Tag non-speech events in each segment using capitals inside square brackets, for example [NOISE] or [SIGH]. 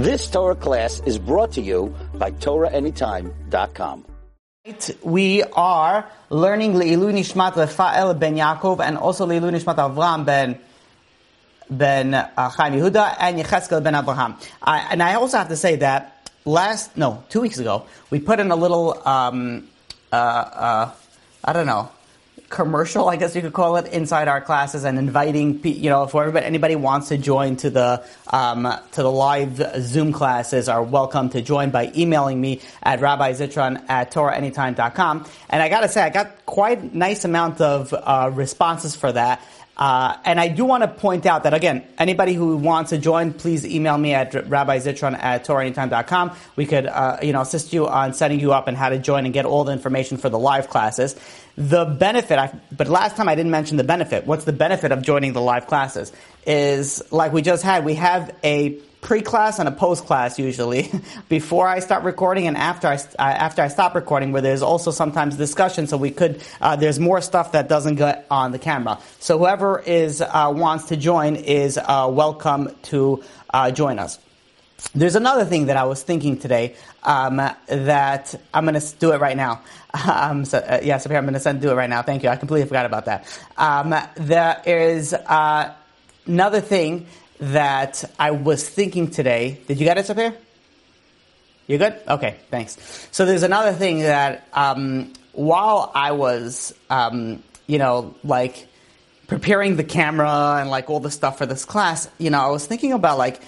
This Torah class is brought to you by TorahAnytime.com. We are learning Leilu Nishmat Rafael ben Yaakov and also Leilu Nishmat Avram ben ben uh, Chaim Yehuda and Yecheskel ben Abraham. And I also have to say that last, no, two weeks ago, we put in a little, um, uh, uh, I don't know, commercial, I guess you could call it, inside our classes and inviting, you know, if everybody, anybody wants to join to the, um, to the live Zoom classes are welcome to join by emailing me at Rabbi Zitron at TorahAnytime.com. And I gotta say, I got quite a nice amount of, uh, responses for that. Uh, and I do want to point out that again, anybody who wants to join, please email me at rabbizitron at torahanytime.com. We could, uh, you know, assist you on setting you up and how to join and get all the information for the live classes. The benefit, I, but last time I didn't mention the benefit. What's the benefit of joining the live classes? Is like we just had, we have a pre-class and a post-class usually [LAUGHS] before I start recording and after I uh, after I stop recording where there's also sometimes discussion so we could uh, there's more stuff that doesn't get on the camera so whoever is uh, wants to join is uh, welcome to uh, join us there's another thing that I was thinking today um, that I'm going to do it right now. [LAUGHS] Um, so, uh, yes, I'm going to do it right now. Thank you. I completely forgot about that. Um, there is another thing that I was thinking today. Did you get it up here? You good? Okay, thanks. So there's another thing that um, while I was, um, you know, like preparing the camera and like all the stuff for this class, you know, I was thinking about like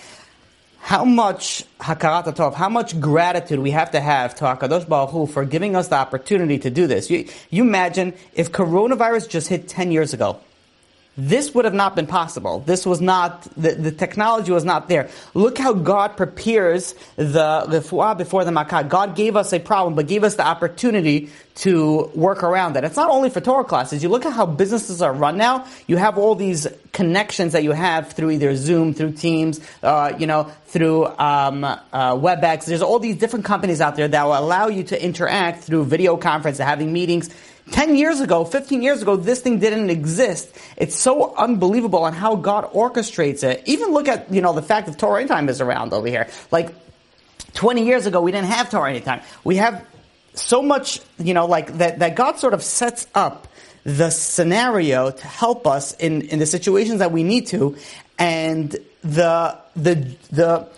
how much hakarat tov, how much gratitude we have to have to Hakadosh Baruch Hu for giving us the opportunity to do this. You, you imagine if coronavirus just hit ten years ago this would have not been possible. This was not, the, the technology was not there. Look how God prepares the refuah before the makkah. God gave us a problem, but gave us the opportunity to work around it. It's not only for Torah classes. You look at how businesses are run now. You have all these connections that you have through either Zoom, through Teams, uh, you know, through um, uh, WebEx. There's all these different companies out there that will allow you to interact through video conference, having meetings. 10 years ago, 15 years ago, this thing didn't exist. It's so unbelievable on how God orchestrates it. Even look at, you know, the fact that Torah Anytime is around over here. Like, 20 years ago, we didn't have Torah Anytime. We have so much, you know, like that, that God sort of sets up the scenario to help us in, in the situations that we need to. And the, the, the,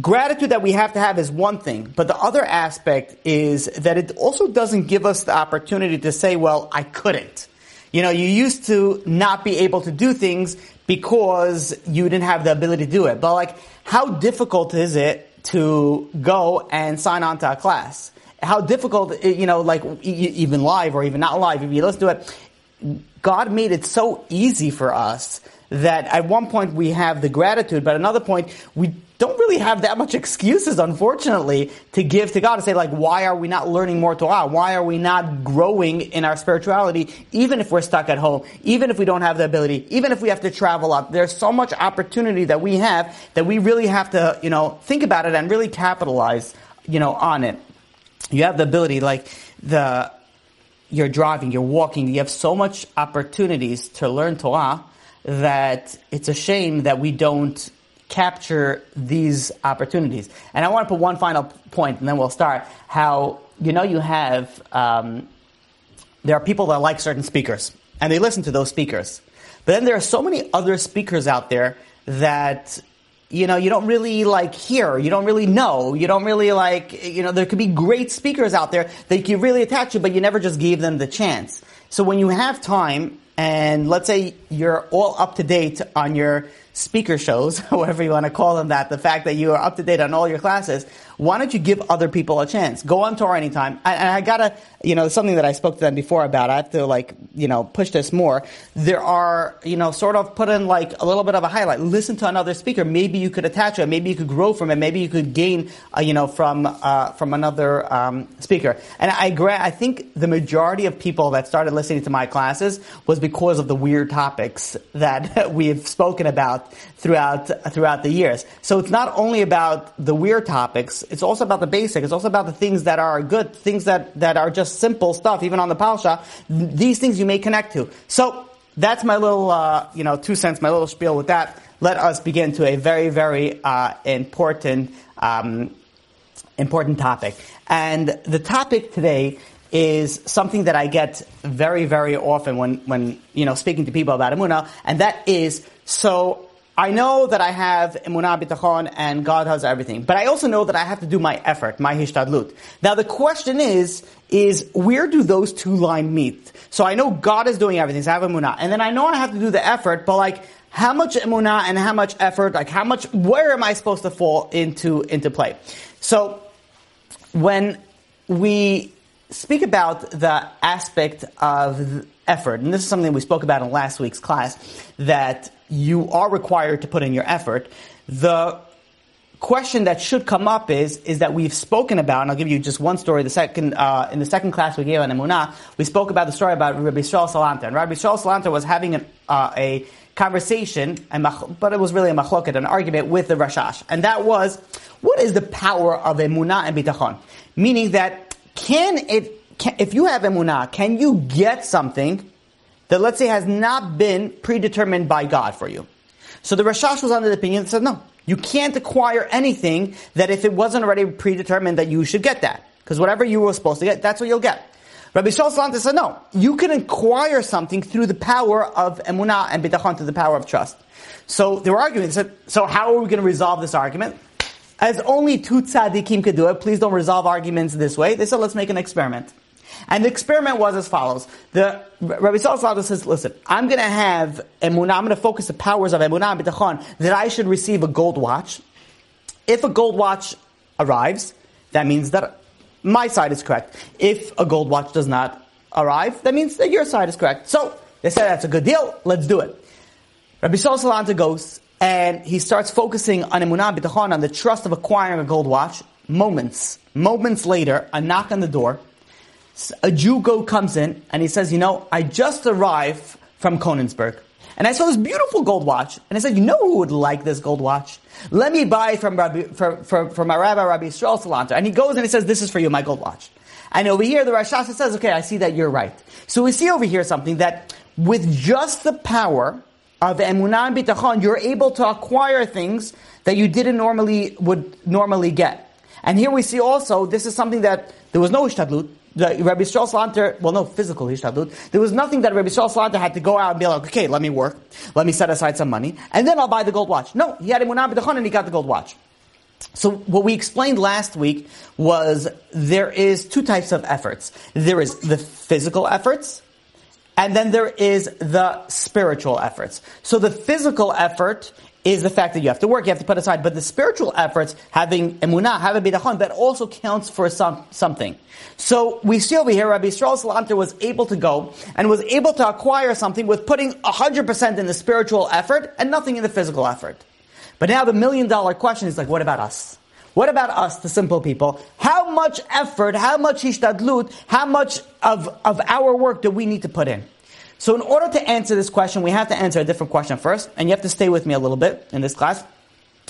gratitude that we have to have is one thing, but the other aspect is that it also doesn't give us the opportunity to say, well, I couldn't. You know, you used to not be able to do things because you didn't have the ability to do it. But like, how difficult is it to go and sign on to a class? How difficult, you know, like even live or even not live, if you listen to it, God made it so easy for us that at one point we have the gratitude, but another point we don't really have that much excuses, unfortunately, to give to God to say, like, why are we not learning more Torah? Why are we not growing in our spirituality, even if we're stuck at home, even if we don't have the ability, even if we have to travel up? There's so much opportunity that we have that we really have to, you know, think about it and really capitalize, you know, on it. You have the ability, like, the, you're driving, you're walking, you have so much opportunities to learn Torah that it's a shame that we don't capture these opportunities. And I want to put one final point, and then we'll start. How you know you have um, there are people that like certain speakers, and they listen to those speakers. But then there are so many other speakers out there that you know you don't really like hear, you don't really know, you don't really like you know there could be great speakers out there that you really attach to, but you never just gave them the chance. So when you have time, and let's say you're all up to date on your speaker shows, [LAUGHS] whatever you want to call them that, the fact that you are up to date on all your classes, why don't you give other people a chance? Go on Torah Anytime. And I gotta, you know, something that I spoke to them before about, I have to like, you know, push this more. There are, you know, sort of put in like a little bit of a highlight. Listen to another speaker. Maybe you could attach it. Maybe you could grow from it. Maybe you could gain, uh, you know, from, uh, from another, um, speaker. And I agree, I think the majority of people that started listening to my classes was because of the weird topics that [LAUGHS] we've spoken about throughout, throughout the years. So it's not only about the weird topics, it's also about the basic. It's also about the things that are good, things that, that are just simple stuff, even on the Parsha. These things you may connect to. So, that's my little, uh, you know, two cents, my little spiel with that. let us begin to a very, very uh, important, um, important topic. And the topic today is something that I get very, very often when, when you know, speaking to people about Emunah, and that is, so I know that I have emunah bitachon and God has everything, but I also know that I have to do my effort, my hishtadlut. Now the question is, is where do those two lines meet? So I know God is doing everything, so I have emunah, and then I know I have to do the effort, but like, how much emunah and how much effort, like how much, where am I supposed to fall into, into play? So, when we speak about the aspect of effort, and this is something we spoke about in last week's class, that you are required to put in your effort. The question that should come up is is that we've spoken about, and I'll give you just one story. The second uh, in the second class we gave on Emunah, we spoke about the story about Rabbi Yisrael Salanter, and Rabbi Yisrael Salanter was having an, uh, a conversation, but it was really a machloket, an argument with the Rashash, and that was what is the power of Emunah and Bitachon, meaning that can it can, if you have Emunah, can you get something? That let's say has not been predetermined by God for you. So the Rashash was under the opinion that said, no, you can't acquire anything that if it wasn't already predetermined that you should get that. Because whatever you were supposed to get, that's what you'll get. Rabbi Shal said, no, you can acquire something through the power of emunah and bitachon, through the power of trust. So they were arguing, they said, so how are we going to resolve this argument? As only two tzaddikim could do it, please don't resolve arguments this way. They said, let's make an experiment. And the experiment was as follows. The Rabbi Sallallahu says, listen, I'm going to have emunah, I'm going to focus the powers of emunah and bitachon that I should receive a gold watch. If a gold watch arrives, that means that my side is correct. If a gold watch does not arrive, that means that your side is correct. So, they said that's a good deal, let's do it. Rabbi Sallallahu goes and he starts focusing on emunah bitachon, on the trust of acquiring a gold watch. Moments, moments later, a knock on the door a Jew go comes in and he says, you know, I just arrived from Konigsberg. And I saw this beautiful gold watch. And I said, you know who would like this gold watch? Let me buy it from, Rabbi, from, from, from my rabbi, Rabbi Yisrael Salanter. And he goes and he says, this is for you, my gold watch. And over here, the Rashash says, okay, I see that you're right. So we see over here something that with just the power of emunah and bitachon, you're able to acquire things that you didn't normally, would normally get. And here we see also, this is something that there was no ishtadlut, the Rabbi Yisrael Salanter, well, no physical hishtadlut. There was nothing that Rabbi Yisrael Salanter had to go out and be like, okay, let me work, let me set aside some money, and then I'll buy the gold watch. No, he had emunah b'tachon and he got the gold watch. So what we explained last week was there is two types of efforts. There is the physical efforts, and then there is the spiritual efforts. So the physical effort is the fact that you have to work, you have to put aside. But the spiritual efforts, having emunah, having bitachon, that also counts for some, something. So we see over here, Rabbi Yisrael Salanter was able to go and was able to acquire something with putting 100% in the spiritual effort and nothing in the physical effort. But now the million dollar question is like, what about us? What about us, the simple people? How much effort, how much hishtadlut, how much of, of our work do we need to put in? So in order to answer this question, we have to answer a different question first, and you have to stay with me a little bit in this class.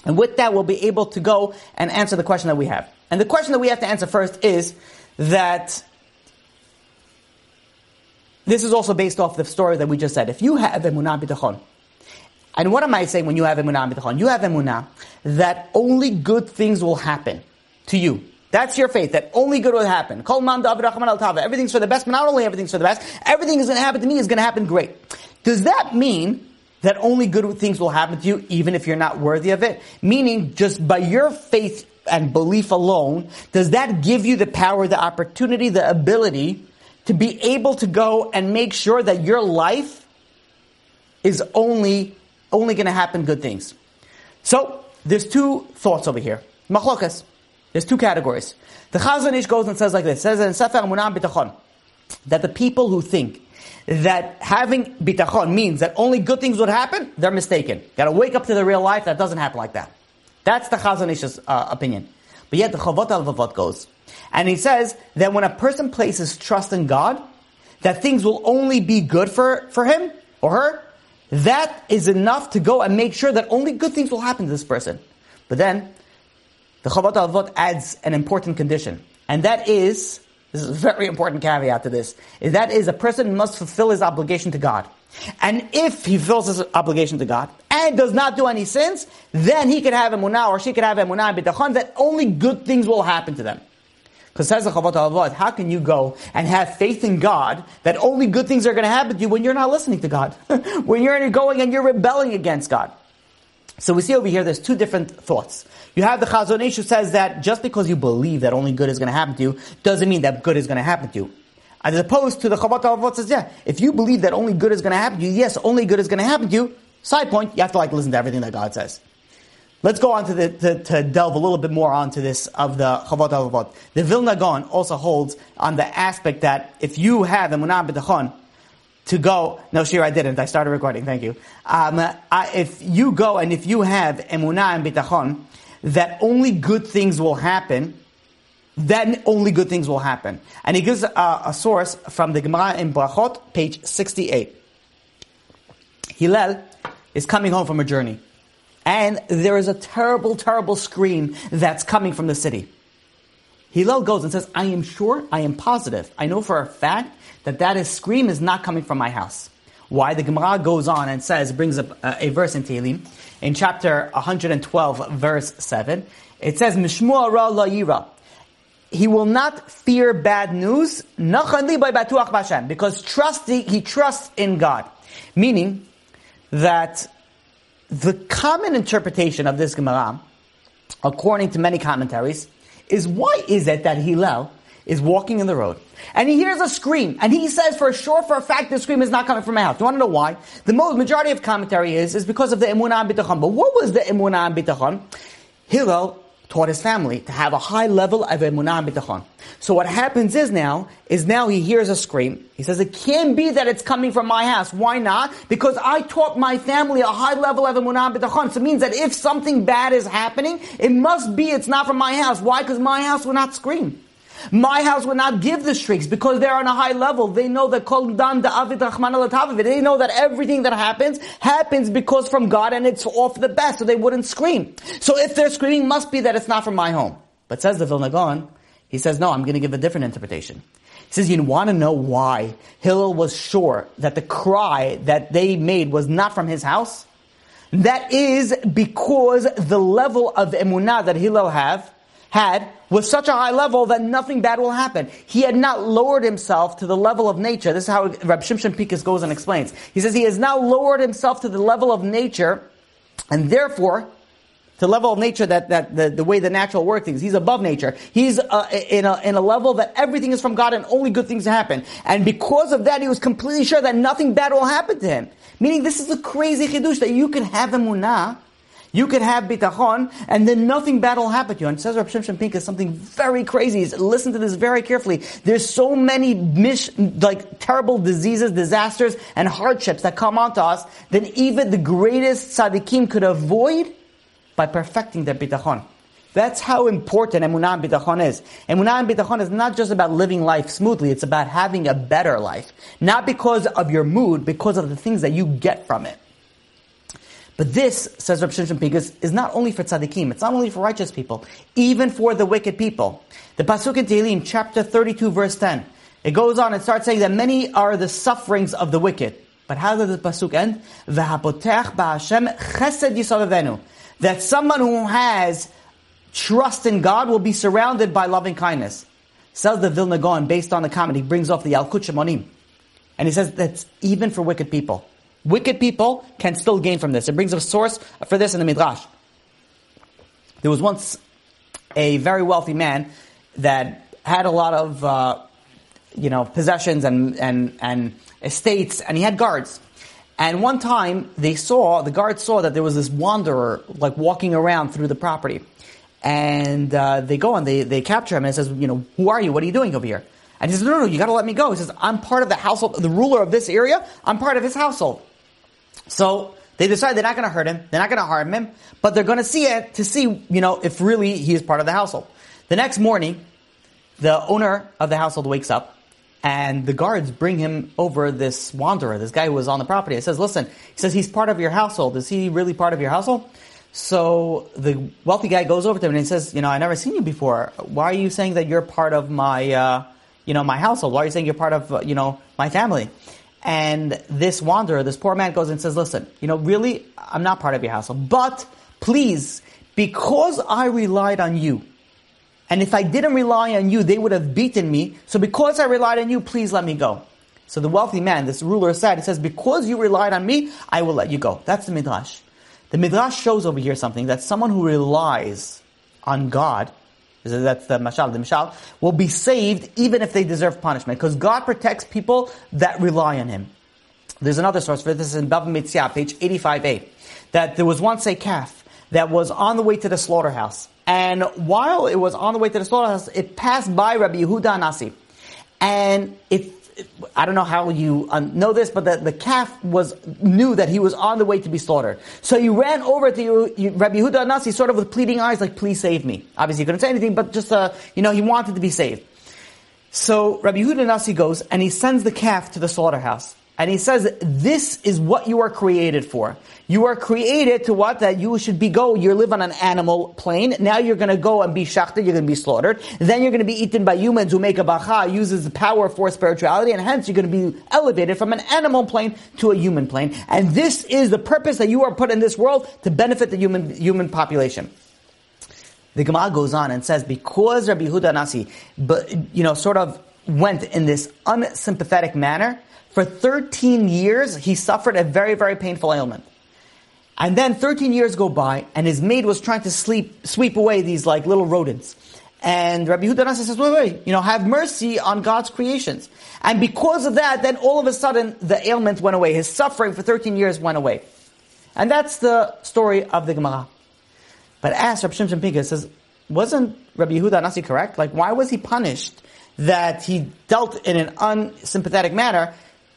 And with that, we'll be able to go and answer the question that we have. And the question that we have to answer first is that this is also based off the story that we just said. If you have emunah bitachon, and what am I saying when you have emunah bitachon? You have emunah that only good things will happen to you. That's your faith, that only good will happen. Al Tav. Everything's for the best, but not only everything's for the best, everything is going to happen to me is going to happen great. Does that mean that only good things will happen to you even if you're not worthy of it? Meaning, just by your faith and belief alone, does that give you the power, the opportunity, the ability to be able to go and make sure that your life is only, only going to happen good things? So, there's two thoughts over here. Machlokas. There's two categories. The Chazon Ish goes and says like this, says in Sefer Munam Bitachon, that the people who think that having bitachon means that only good things would happen, they're mistaken. Gotta wake up to the real life, that doesn't happen like that. That's the Chazon Ish's uh, opinion. But yet the Chavot al goes, and he says that when a person places trust in God, that things will only be good for, for him or her, that is enough to go and make sure that only good things will happen to this person. But then, the Chovot HaLevavot adds an important condition, and that is, this is a very important caveat to this, is that is a person must fulfill his obligation to God. And if he fulfills his obligation to God and does not do any sins, then he could have emunah or she could have emunah and bitachon that only good things will happen to them. Because says the how can you go and have faith in God that only good things are going to happen to you when you're not listening to God? [LAUGHS] when you're going and you're rebelling against God? So we see over here there's two different thoughts. You have the Chazon Ish who says that just because you believe that only good is going to happen to you, doesn't mean that good is going to happen to you. As opposed to the Chovot HaLevavot says, yeah, if you believe that only good is going to happen to you, yes, only good is going to happen to you, side point, you have to like listen to everything that God says. Let's go on to, the, to, to, delve a little bit more onto this of the Chovot HaLevavot. The Vilna Gaon also holds on the aspect that if you have emunah b'tachon to go, no, Shira, I didn't. I started recording. Thank you. Um, I, if you go and if you have emunah and bitachon, that only good things will happen, then only good things will happen. And he gives a, a source from the Gemara in Brachot, page 68. Hillel is coming home from a journey. And there is a terrible, terrible scream that's coming from the city. Hillel goes and says, I am sure, I am positive, I know for a fact that that is scream is not coming from my house. Why? The Gemara goes on and says, brings up a, a verse in Tehillim, in chapter 112, verse 7. It says, Mishmua ra la yira. He will not fear bad news, because trusting, he trusts in God. Meaning that the common interpretation of this Gemara, according to many commentaries, is why is it that Hillel is walking in the road and he hears a scream and he says for sure for a fact the scream is not coming from my house. Do you want to know why? The majority of commentary is is because of the emunah and. But what was the emunah and? Hillel taught his family to have a high level of emunah bitachon. So what happens is now, is now he hears a scream. He says, it can't be that it's coming from my house. Why not? Because I taught my family a high level of emunah bitachon. So it means that if something bad is happening, it must be it's not from my house. Why? Because my house will not scream. My house would not give the shrieks because they're on a high level. They know that kol They know that everything that happens happens because from God and it's off the best, so they wouldn't scream. So if they're screaming, must be that it's not from my home. But says the Vilna Gaon, he says, no, I'm going to give a different interpretation. He says, you want to know why Hillel was sure that the cry that they made was not from his house? That is because the level of emunah that Hillel have had was such a high level that nothing bad will happen. He had not lowered himself to the level of nature. This is how Rab Shimshon Pincus goes and explains. He says he has now lowered himself to the level of nature, and therefore, to the level of nature that, that the, the way the natural work things. He's above nature. He's uh, in, a, in a level that everything is from God and only good things happen. And because of that, he was completely sure that nothing bad will happen to him. Meaning this is a crazy chidush that you can have emunah you could have bitachon, and then nothing bad will happen to you. And says Rav Shimshon Pincus something very crazy. Listen to this very carefully. There's so many mish, like terrible diseases, disasters, and hardships that come onto us that even the greatest tzaddikim could avoid by perfecting their bitachon. That's how important emunah and bitachon is. Emunah and bitachon is not just about living life smoothly, it's about having a better life. Not because of your mood, because of the things that you get from it. But this, says Rabbi Shimshon Pincus, is not only for tzaddikim, it's not only for righteous people, even for the wicked people. The Pasuk in Tehillim, chapter 32, verse 10, it goes on and starts saying that many are the sufferings of the wicked. But how does the Pasuk end? V'hapotech ba'Hashem chesed yisavavenu. That someone who has trust in God will be surrounded by loving kindness. Says the Vilna Gaon, based on the he brings off the Yalkut Shimonim. And he says that's even for wicked people. Wicked people can still gain from this. It brings a source for this in the Midrash. There was once a very wealthy man that had a lot of, uh, you know, possessions and, and, and estates, and he had guards. And one time they saw, the guards saw that there was this wanderer, like walking around through the property. And uh, they go and they, they capture him and says, you know, who are you? What are you doing over here? And he says, no, no, no, you gotta let me go. He says, I'm part of the household, the ruler of this area, I'm part of his household. So they decide they're not going to hurt him, they're not going to harm him, but they're going to see it to see, you know, if really he is part of the household. The next morning, the owner of the household wakes up and the guards bring him over this wanderer, this guy who was on the property. He says, listen, he says, he's part of your household. Is he really part of your household? So the wealthy guy goes over to him and he says, you know, I never seen you before. Why are you saying that you're part of my, uh, you know, my household? Why are you saying you're part of, uh, you know, my family? And this wanderer, this poor man goes and says, listen, you know, really, I'm not part of your household, but please, because I relied on you, and if I didn't rely on you, they would have beaten me. So because I relied on you, please let me go. So the wealthy man, this ruler said, he says, because you relied on me, I will let you go. That's the midrash. The midrash shows over here something, that someone who relies on God, that's the mashal, the mashal, will be saved even if they deserve punishment. Because God protects people that rely on Him. There's another source for this in Bava Metzia, page 85a, that there was once a calf that was on the way to the slaughterhouse. And while it was on the way to the slaughterhouse, it passed by Rabbi Yehuda Nasi. And it I don't know how you um, know this, but the, the calf was knew that he was on the way to be slaughtered. So he ran over to Rabbi Yehuda Nasi, sort of with pleading eyes, like, "Please save me." Obviously, he couldn't say anything, but just uh, you know, he wanted to be saved. So Rabbi Yehuda Nasi goes and he sends the calf to the slaughterhouse. And he says, this is what you are created for. You are created to what? That you should be go, you live on an animal plane. Now you're gonna go and be shachted, you're gonna be slaughtered. Then you're gonna be eaten by humans who make a bacha, uses the power for spirituality, and hence you're gonna be elevated from an animal plane to a human plane. And this is the purpose that you are put in this world to benefit the human, human population. The Gemara goes on and says, because Rabbi Huda Nasi, but, you know, sort of went in this unsympathetic manner, for 13 years, he suffered a very, very painful ailment. And then 13 years go by, and his maid was trying to sleep, sweep away these like little rodents. And Rabbi Yehuda Nasi says, wait, wait, you know, have mercy on God's creations. And because of that, then all of a sudden, the ailment went away. His suffering for 13 years went away. And that's the story of the Gemara. But as Rabbi Shimshon Pinkus says, wasn't Rabbi Yehuda Nasi correct? Like, why was he punished that he dealt in an unsympathetic manner?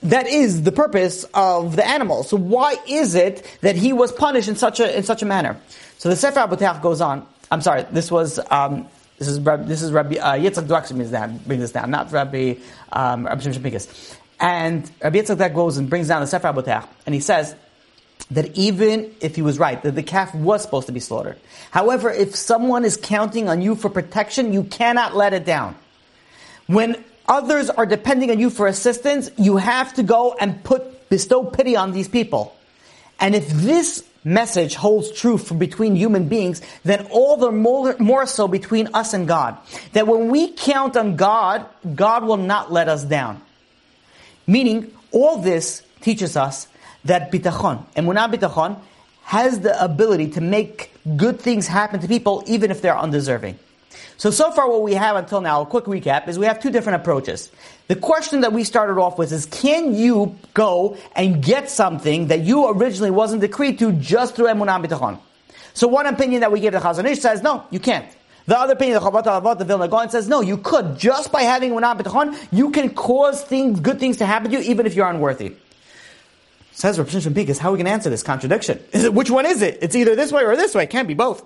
That is the purpose of the animal. So why is it that he was punished in such a in such a manner? So the Sefer Abotach goes on. I'm sorry. This was um, this is this is Rabbi uh, Yitzchak Dwakshin brings this down, not Rabbi um, Rabbi Shimshon And Rabbi Yitzchak goes and brings down the Sefer Abotach, and he says that even if he was right, that the calf was supposed to be slaughtered. However, if someone is counting on you for protection, you cannot let it down. When others are depending on you for assistance, you have to go and put, bestow pity on these people. And if this message holds true for between human beings, then all the more, more so between us and God. That when we count on God, God will not let us down. Meaning, all this teaches us that bitachon, emunah bitachon, has the ability to make good things happen to people even if they're undeserving. So, so far what we have until now, a quick recap, is we have two different approaches. The question that we started off with is, can you go and get something that you originally wasn't decreed to just through emunah bitachon? So one opinion that we gave the Chazon Ish says, no, you can't. The other opinion, the Chovot HaLevavot, the Vilna Gaon says, no, you could. Just by having emunah bitachon, you can cause things, good things to happen to you, even if you're unworthy. Says Rav Shimshon Pinkus, how are we to answer this contradiction? Is it, which one is it? It's either this way or this way. It can't be both.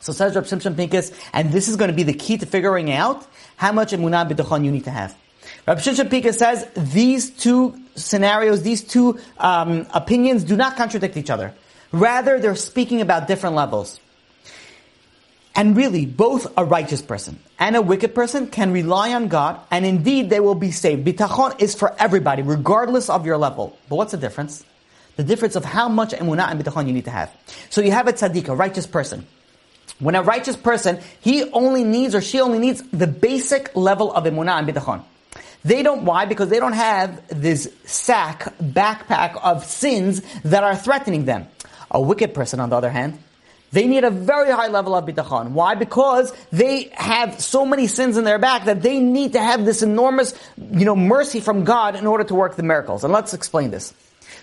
So says Rab Shimshon Pinkus, and this is going to be the key to figuring out how much emunah b'tochon you need to have. Rab Shimshon Pinkus says these two scenarios, these two um, opinions do not contradict each other. Rather, they're speaking about different levels. And really, both a righteous person and a wicked person can rely on God, and indeed they will be saved. Bitachon is for everybody, regardless of your level. But what's the difference? The difference of how much emunah and bitachon you need to have. So you have a tzaddik, a righteous person. When a righteous person, he only needs or she only needs the basic level of emunah and bitachon. They don't, why? Because they don't have this sack, backpack of sins that are threatening them. A wicked person, on the other hand, they need a very high level of bitachon. Why? Because they have so many sins in their back that they need to have this enormous, you know, mercy from God in order to work the miracles. And let's explain this.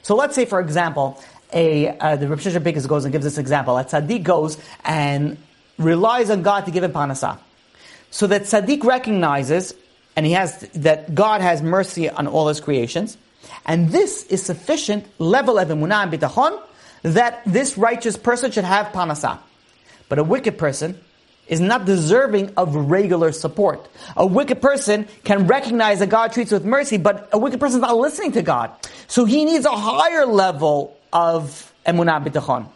So let's say, for example, a uh, the Rav Shimshon goes and gives this example. A tzaddik goes and relies on God to give him panasa. So that tzaddik recognizes, and he has, that God has mercy on all his creations, and this is sufficient level of emunah and bitachon that this righteous person should have panasa. But a wicked person is not deserving of regular support. A wicked person can recognize that God treats with mercy, but a wicked person is not listening to God. So he needs a higher level of emunah bitachon.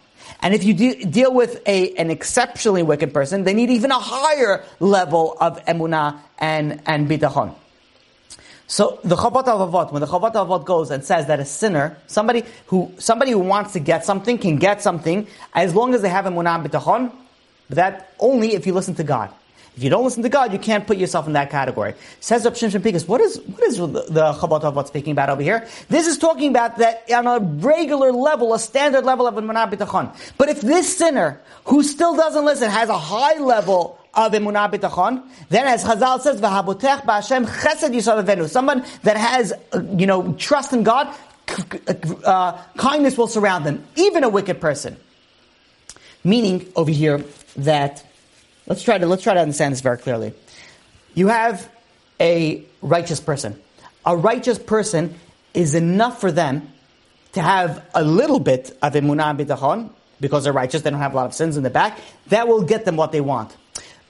And if you de- deal with a, an exceptionally wicked person, they need even a higher level of emunah and, and bitachon. So the Chovot HaLevavot, when the Chovot HaLevavot goes and says that a sinner, somebody who somebody who wants to get something can get something as long as they have a munam bitachon, but that only if you listen to God. If you don't listen to God, you can't put yourself in that category. Says Reb Shimshon Pincus, what is what is the, the Chovot HaLevavot speaking about over here? This is talking about that on a regular level, a standard level of a munah bitachon. But if this sinner who still doesn't listen has a high level of emunah bitachon. Then, as Chazal says, "V'habotech b'Hashem chesed yisavenu." Someone that has, you know, trust in God, uh, kindness will surround them, even a wicked person. Meaning over here that let's try to let's try to understand this very clearly. You have a righteous person. A righteous person is enough for them to have a little bit of emunah bitachon because they're righteous. They don't have a lot of sins in the back. That will get them what they want.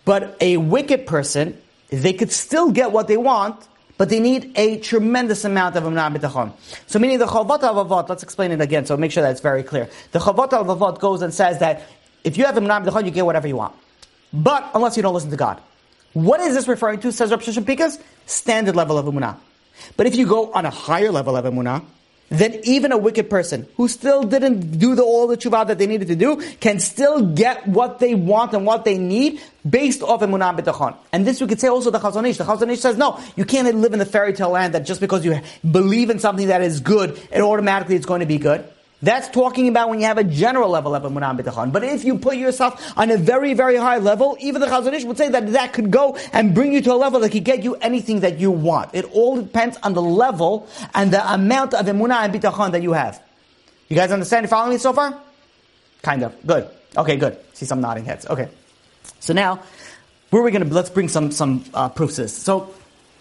But a wicked person, they could still get what they want, but they need a tremendous amount of Amna B'tachon. So meaning the Chovot HaLevavot, let's explain it again, so make sure that's very clear. The Chovot HaLevavot goes and says that if you have Amna B'tachon, you get whatever you want. But unless you don't listen to God. What is this referring to, says Shimshon Pincus? Standard level of Emunah. But if you go on a higher level of Emunah, then even a wicked person who still didn't do the, all the tshuva that they needed to do can still get what they want and what they need based off emunah b'tachon. And this we could say also the Chazon Ish. The Chazon Ish says, no, you can't live in the fairy tale land that just because you believe in something that is good, it automatically it's going to be good. That's talking about when you have a general level of emunah bitachon. But if you put yourself on a very, very high level, even the Chazon Ish would say that that could go and bring you to a level that could get you anything that you want. It all depends on the level and the amount of emunah and bitachon that you have. You guys understand? Following me so far? Kind of. Good. Okay, good. See some nodding heads. Okay. So now, where are we going to, let's bring some, some uh, proofs this. So,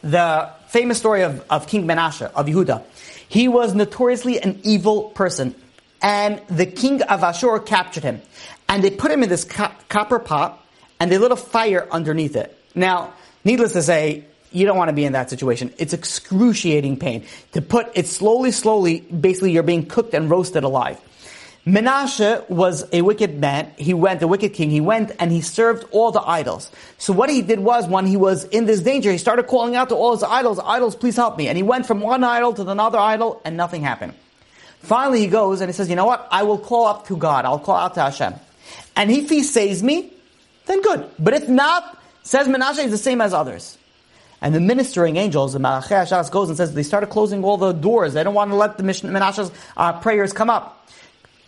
the famous story of, of King Menashe, of Yehuda. He was notoriously an evil person and the king of Ashur captured him. And they put him in this co- copper pot, and they lit a fire underneath it. Now, needless to say, you don't want to be in that situation. It's excruciating pain. To put it slowly, slowly, basically you're being cooked and roasted alive. Menashe was a wicked man. He went, a wicked king. He went and he served all the idols. So what he did was, when he was in this danger, he started calling out to all his idols, idols, please help me. And he went from one idol to another idol, and nothing happened. Finally, he goes and he says, you know what? I will call up to God. I'll call out to Hashem. And if he saves me, then good. But if not, says Menashe is the same as others. And the ministering angels, the Malachi Hashas goes and says they started closing all the doors. They don't want to let the Menashe's uh, prayers come up.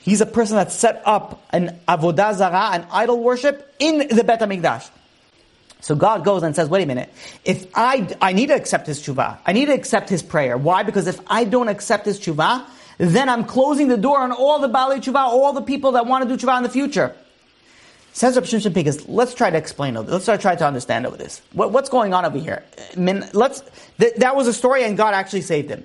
He's a person that set up an avodah zarah, an idol worship, in the Bet HaMikdash. So God goes and says, wait a minute, if I, I need to accept his tshuva, I need to accept his prayer. Why? Because if I don't accept his tshuva, then I'm closing the door on all the Baalei Tshuva, all the people that want to do Tshuva in the future. Says Rav Shimshon let's try to explain Let's try to understand over this. What, what's going on over here? let's, th- that was a story and God actually saved him.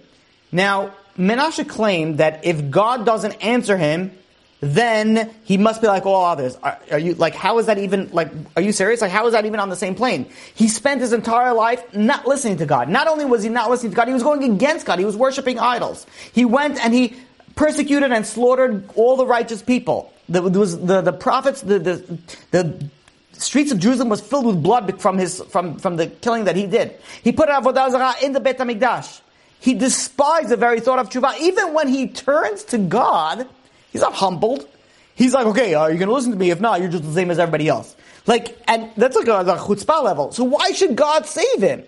Now, Menashe claimed that if God doesn't answer him, then he must be like oh, all others. Are, are, you like how is that even like are you serious? Like how is that even on the same plane? He spent his entire life not listening to God. Not only was he not listening to God, he was going against God. He was worshiping idols. He went and he persecuted and slaughtered all the righteous people. The, was the, the prophets, the, the, the streets of Jerusalem was filled with blood from his from, from the killing that he did. He put Avodah Zarah in the Beit HaMikdash. He despised the very thought of tshuva. Even when he turns to God, He's not humbled. He's like, okay, uh, are you going to listen to me? If not, you're just the same as everybody else. Like, and that's like a, a chutzpah level. So why should God save him?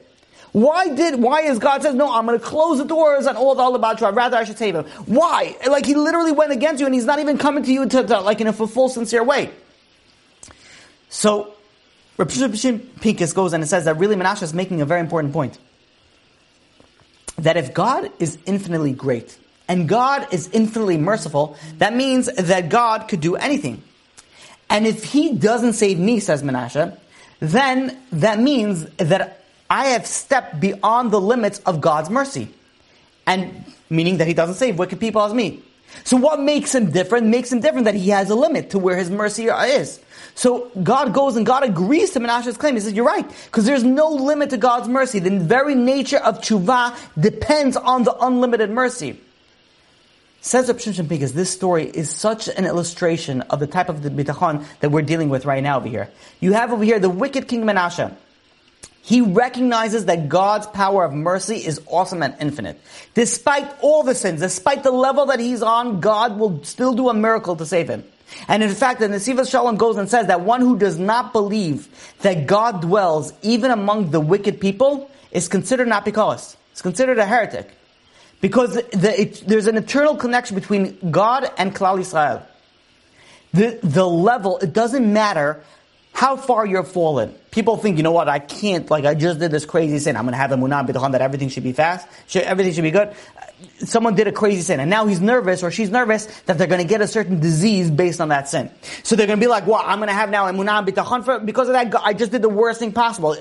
Why did, why is God says, no, I'm going to close the doors on all the Alabatra, rather I should save him. Why? Like, he literally went against you and he's not even coming to you to, to like in a full, sincere way. So, Rav Pincus goes and it says that really Menashe is making a very important point. That if God is infinitely great, and God is infinitely merciful, that means that God could do anything. And if He doesn't save me, says Menashe, then that means that I have stepped beyond the limits of God's mercy. And meaning that He doesn't save wicked people as me. So what makes him different? Makes him different that he has a limit to where his mercy is. So God goes and God agrees to Menashe's claim. He says, you're right, because there's no limit to God's mercy. The very nature of tshuva depends on the unlimited mercy. Says Reb Shimshon because this story is such an illustration of the type of the bitachon that we're dealing with right now over here. You have over here the wicked King Menashe. He recognizes that God's power of mercy is awesome and infinite. Despite all the sins, despite the level that he's on, God will still do a miracle to save him. And in fact, the Nesivos Shalom goes and says that one who does not believe that God dwells even among the wicked people is considered not because. It's considered a heretic. Because the, it, there's an eternal connection between God and Klal Yisrael. The, the level, it doesn't matter how far you're fallen. People think, you know what, I can't, like I just did this crazy sin. I'm going to have a munah bid'chan that everything should be fast, should, everything should be good. Someone did a crazy sin and now he's nervous or she's nervous that they're going to get a certain disease based on that sin. So they're going to be like, well, I'm going to have now a munah for, because of that, I just did the worst thing possible.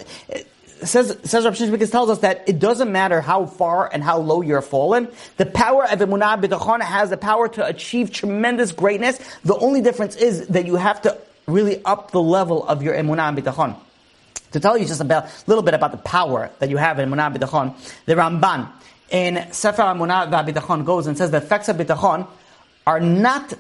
Says, says Rav Shishbikis tells us that it doesn't matter how far and how low you're fallen. The power of Emunah B'tachon has the power to achieve tremendous greatness. The only difference is that you have to really up the level of your Emunah B'tachon. To tell you just a little bit about the power that you have in Emunah B'tachon, the Ramban in Sefer Emunah B'tachon goes and says the effects of B'tachon are not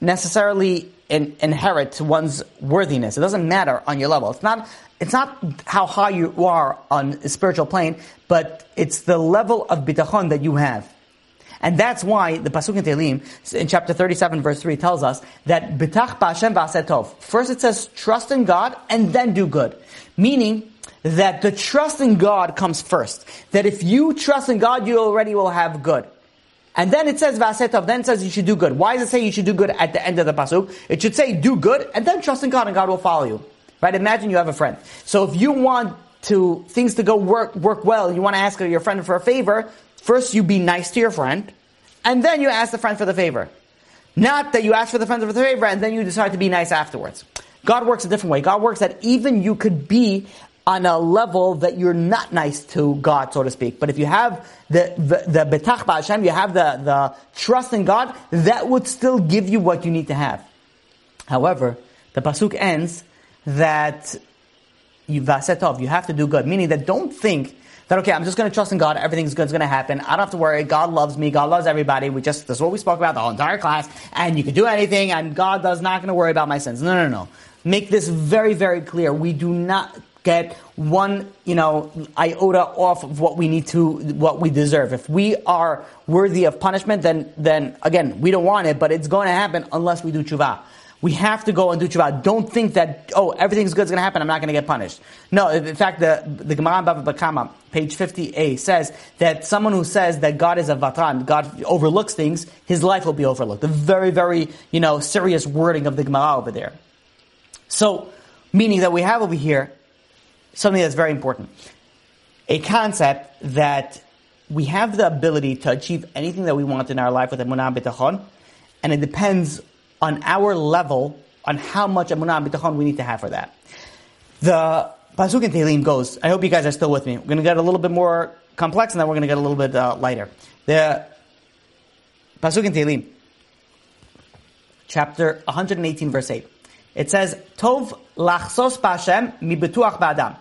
necessarily in, inherit one's worthiness. It doesn't matter on your level. It's not it's not how high you are on a spiritual plane, but it's the level of bitachon that you have. And that's why the Pasuk in Tehillim, in chapter 37 verse 3 tells us that bitach ba'Hashem v'asetov. First it says trust in God and then do good. Meaning that the trust in God comes first. That if you trust in God, you already will have good. And then it says v'asetov, then it says you should do good. Why does it say you should do good at the end of the Pasuk? It should say do good and then trust in God and God will follow you. Right? Imagine you have a friend. So if you want to things to go work work well, you want to ask your friend for a favor, first you be nice to your friend, and then you ask the friend for the favor. Not that you ask for the friend for the favor and then you decide to be nice afterwards. God works a different way. God works that even you could be on a level that you're not nice to God, so to speak. But if you have the the, the betach ba'Hashem, you have the, the trust in God, that would still give you what you need to have. However, the pasuk ends that you vasetov, you have to do good. Meaning that don't think that okay, I'm just going to trust in God, everything's good's going to happen. I don't have to worry. God loves me. God loves everybody. We just that's what we spoke about the whole entire class. And you can do anything, and God does not going to worry about my sins. No, no, no. Make this very, very clear. We do not get one, you know, iota off of what we need to, what we deserve. If we are worthy of punishment, then, then again, we don't want it, but it's going to happen unless we do tshuva. We have to go and do tshuva. Don't think that, oh, everything's good is going to happen, I'm not going to get punished. No, in fact, the, the Gemara Bava Bakama, page 50a, says that someone who says that God is a vatran, God overlooks things, his life will be overlooked. The very, very, you know, serious wording of the Gemara over there. So, meaning that we have over here something that's very important. A concept that we have the ability to achieve anything that we want in our life with emunah bitachon, and it depends on our level on how much emunah and bitachon we need to have for that. The pasuk in Tehillim goes. I hope you guys are still with me. We're going to get a little bit more complex, and then we're going to get a little bit uh, lighter. The pasuk in Tehillim, chapter 118, verse 8. It says, "Tov lachsos b'Hashem mi betuach ba'adam."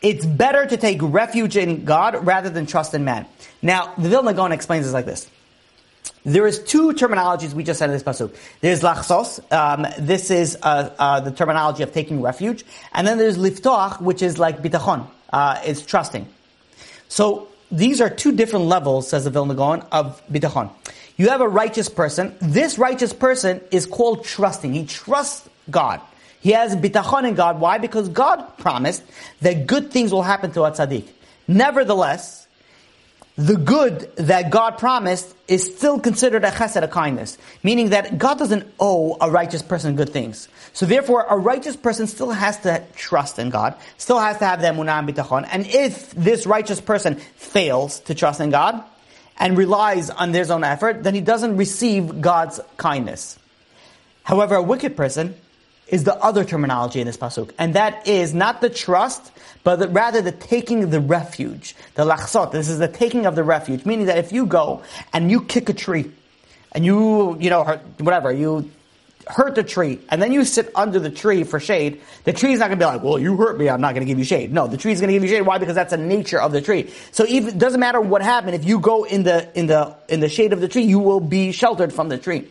It's better to take refuge in God rather than trust in man. Now, the Vilna Gaon explains this like this. There is two terminologies we just said in this pasuk. There's lachsos. Um, this is uh, uh, the terminology of taking refuge, and then there's liftoach, which is like bitachon. Uh, it's trusting. So these are two different levels, says the Vilna Gaon, of bitachon. You have a righteous person. This righteous person is called trusting. He trusts God. He has bitachon in God. Why? Because God promised that good things will happen to a tzaddik. Nevertheless, the good that God promised is still considered a chesed, a kindness. Meaning that God doesn't owe a righteous person good things. So therefore, a righteous person still has to trust in God, still has to have the emunah and bitachon. And if this righteous person fails to trust in God, and relies on their own effort, then he doesn't receive God's kindness. However, a wicked person is the other terminology in this pasuk, and that is not the trust, but the, rather the taking of the refuge, the lachsot. This is the taking of the refuge, meaning that if you go and you kick a tree, and you, you know, whatever, you hurt the tree, and then you sit under the tree for shade, the tree's not going to be like, well, you hurt me, I'm not going to give you shade. No, the tree's going to give you shade. Why? Because that's the nature of the tree. So even, it doesn't matter what happened, if you go in the, in the, in the shade of the tree, you will be sheltered from the tree.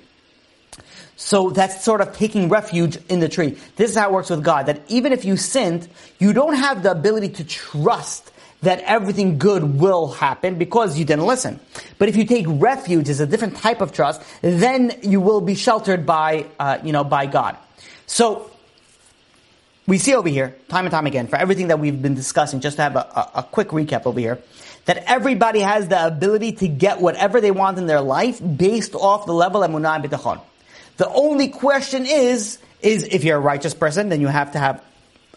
So that's sort of taking refuge in the tree. This is how it works with God, that even if you sinned, you don't have the ability to trust that everything good will happen because you didn't listen. But if you take refuge as a different type of trust, then you will be sheltered by, uh, you know, by God. So, we see over here, time and time again, for everything that we've been discussing, just to have a, a, a quick recap over here, that everybody has the ability to get whatever they want in their life based off the level of munah and bitachon. The only question is, is if you're a righteous person, then you have to have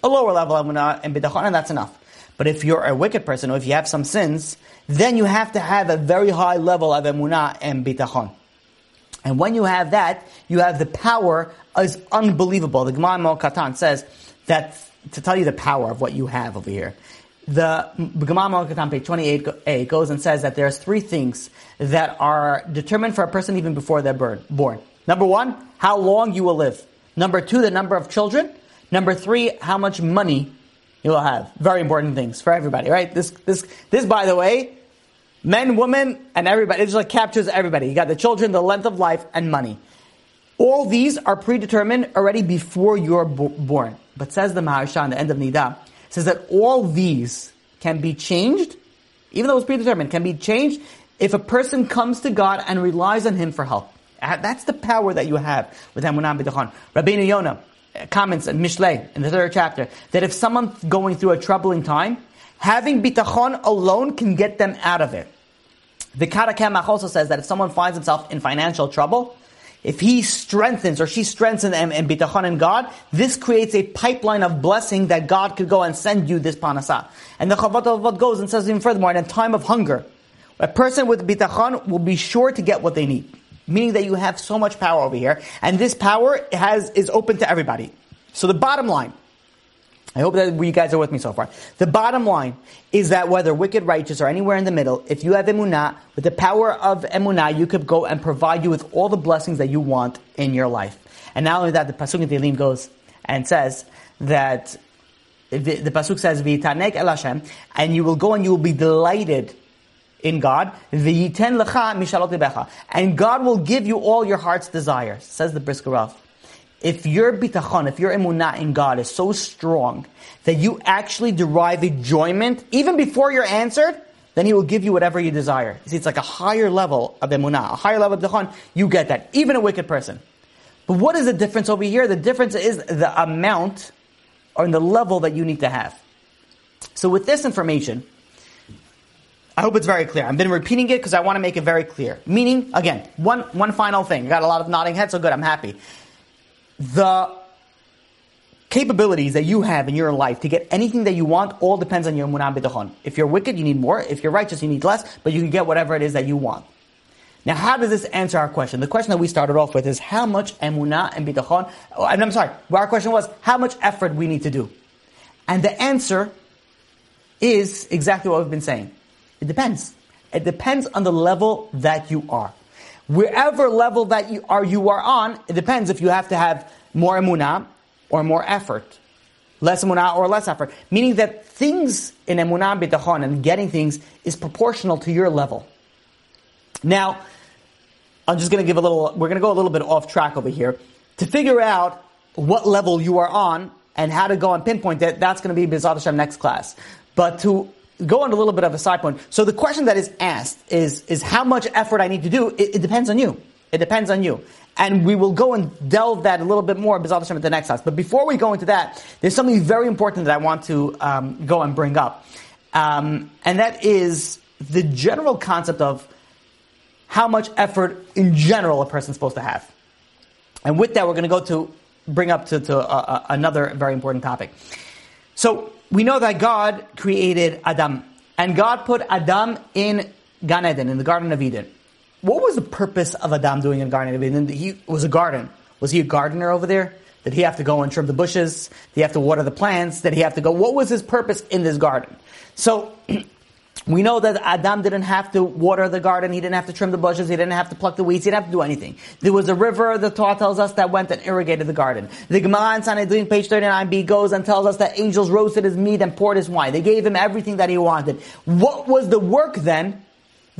a lower level of munah and bitachon, and that's enough. But if you're a wicked person, or if you have some sins, then you have to have a very high level of emunah and bitachon. And when you have that, you have the power is unbelievable. The Gemara Katan says that to tell you the power of what you have over here. The Gemara Katan, page 28a, goes and says that there's three things that are determined for a person even before they're born. Number one, how long you will live. Number two, the number of children. Number three, how much money you will have. Very important things for everybody, right? This, this, this, by the way, men, women, and everybody, it just like captures everybody. You got the children, the length of life, and money. All these are predetermined already before you're bo- born. But says the Maharsha on the end of Nida, says that all these can be changed, even though it's predetermined, can be changed if a person comes to God and relies on Him for help. Uh, that's the power that you have with Emunah B'Tachon. Rabbeinu Yonah uh, comments in Mishlei, in the third chapter, that if someone's going through a troubling time, having Bitachon alone can get them out of it. The Kad HaKemach also says that if someone finds himself in financial trouble, if he strengthens or she strengthens and, and bitachon in God, this creates a pipeline of blessing that God could go and send you this parnasa. And the Chovot goes and says even furthermore, in a time of hunger, a person with bitachon will be sure to get what they need. Meaning that you have so much power over here, and this power has is open to everybody. So the bottom line, I hope that you guys are with me so far. The bottom line is that whether wicked, righteous, or anywhere in the middle, if you have emunah, with the power of emunah, you could go and provide you with all the blessings that you want in your life. And not only that, the pasuk in Tehillim goes and says that the, pasuk says v'itanek el Hashem, and you will go and you will be delighted in God. V'yiten lecha mishalot and God will give you all your heart's desires. Says the Brisker if your bitachon, if your emunah in God is so strong that you actually derive enjoyment even before you're answered, then He will give you whatever you desire. See, it's like a higher level of emunah, a higher level of bitachon. You get that, even a wicked person. But what is the difference over here? The difference is the amount or the level that you need to have. So with this information, I hope it's very clear. I've been repeating it because I want to make it very clear. Meaning, again, one, one final thing. got a lot of nodding heads, so good, I'm happy the capabilities that you have in your life to get anything that you want all depends on your munah bidachon. If you're wicked, you need more. If you're righteous, you need less, but you can get whatever it is that you want. Now, how does this answer our question? The question that we started off with is how much emunah and bitachon, oh, and I'm sorry, our question was how much effort we need to do. And the answer is exactly what we've been saying. It depends. It depends on the level that you are. Wherever level that you are, you are on, it depends if you have to have more emunah or more effort. Less emunah or less effort. Meaning that things in emunah bitachon and getting things is proportional to your level. Now, I'm just going to give a little, we're going to go a little bit off track over here. To figure out what level you are on and how to go and pinpoint it, that's going to be Bezat Hashem next class. But to go on a little bit of a side point. So the question that is asked is, is how much effort I need to do. It, it depends on you. It depends on you. And we will go and delve that a little bit more, B'ezrat Hashem, at the next class. But before we go into that, there's something very important that I want to um, go and bring up. Um, and that is the general concept of how much effort in general a person's supposed to have. And with that, we're going to go to bring up to, to uh, uh, another very important topic. So we know that God created Adam, and God put Adam in Gan Eden, in the Garden of Eden. What was the purpose of Adam doing in Garden of Eden? He was a garden. Was he a gardener over there? Did he have to go and trim the bushes? Did he have to water the plants? Did he have to go? What was his purpose in this garden? So [CLEARS THROAT] We know that Adam didn't have to water the garden, he didn't have to trim the bushes, he didn't have to pluck the weeds, he didn't have to do anything. There was a river, the Torah tells us, that went and irrigated the garden. The Gemara in Sanhedrin, page 39b, goes and tells us that angels roasted his meat and poured his wine. They gave him everything that he wanted. What was the work then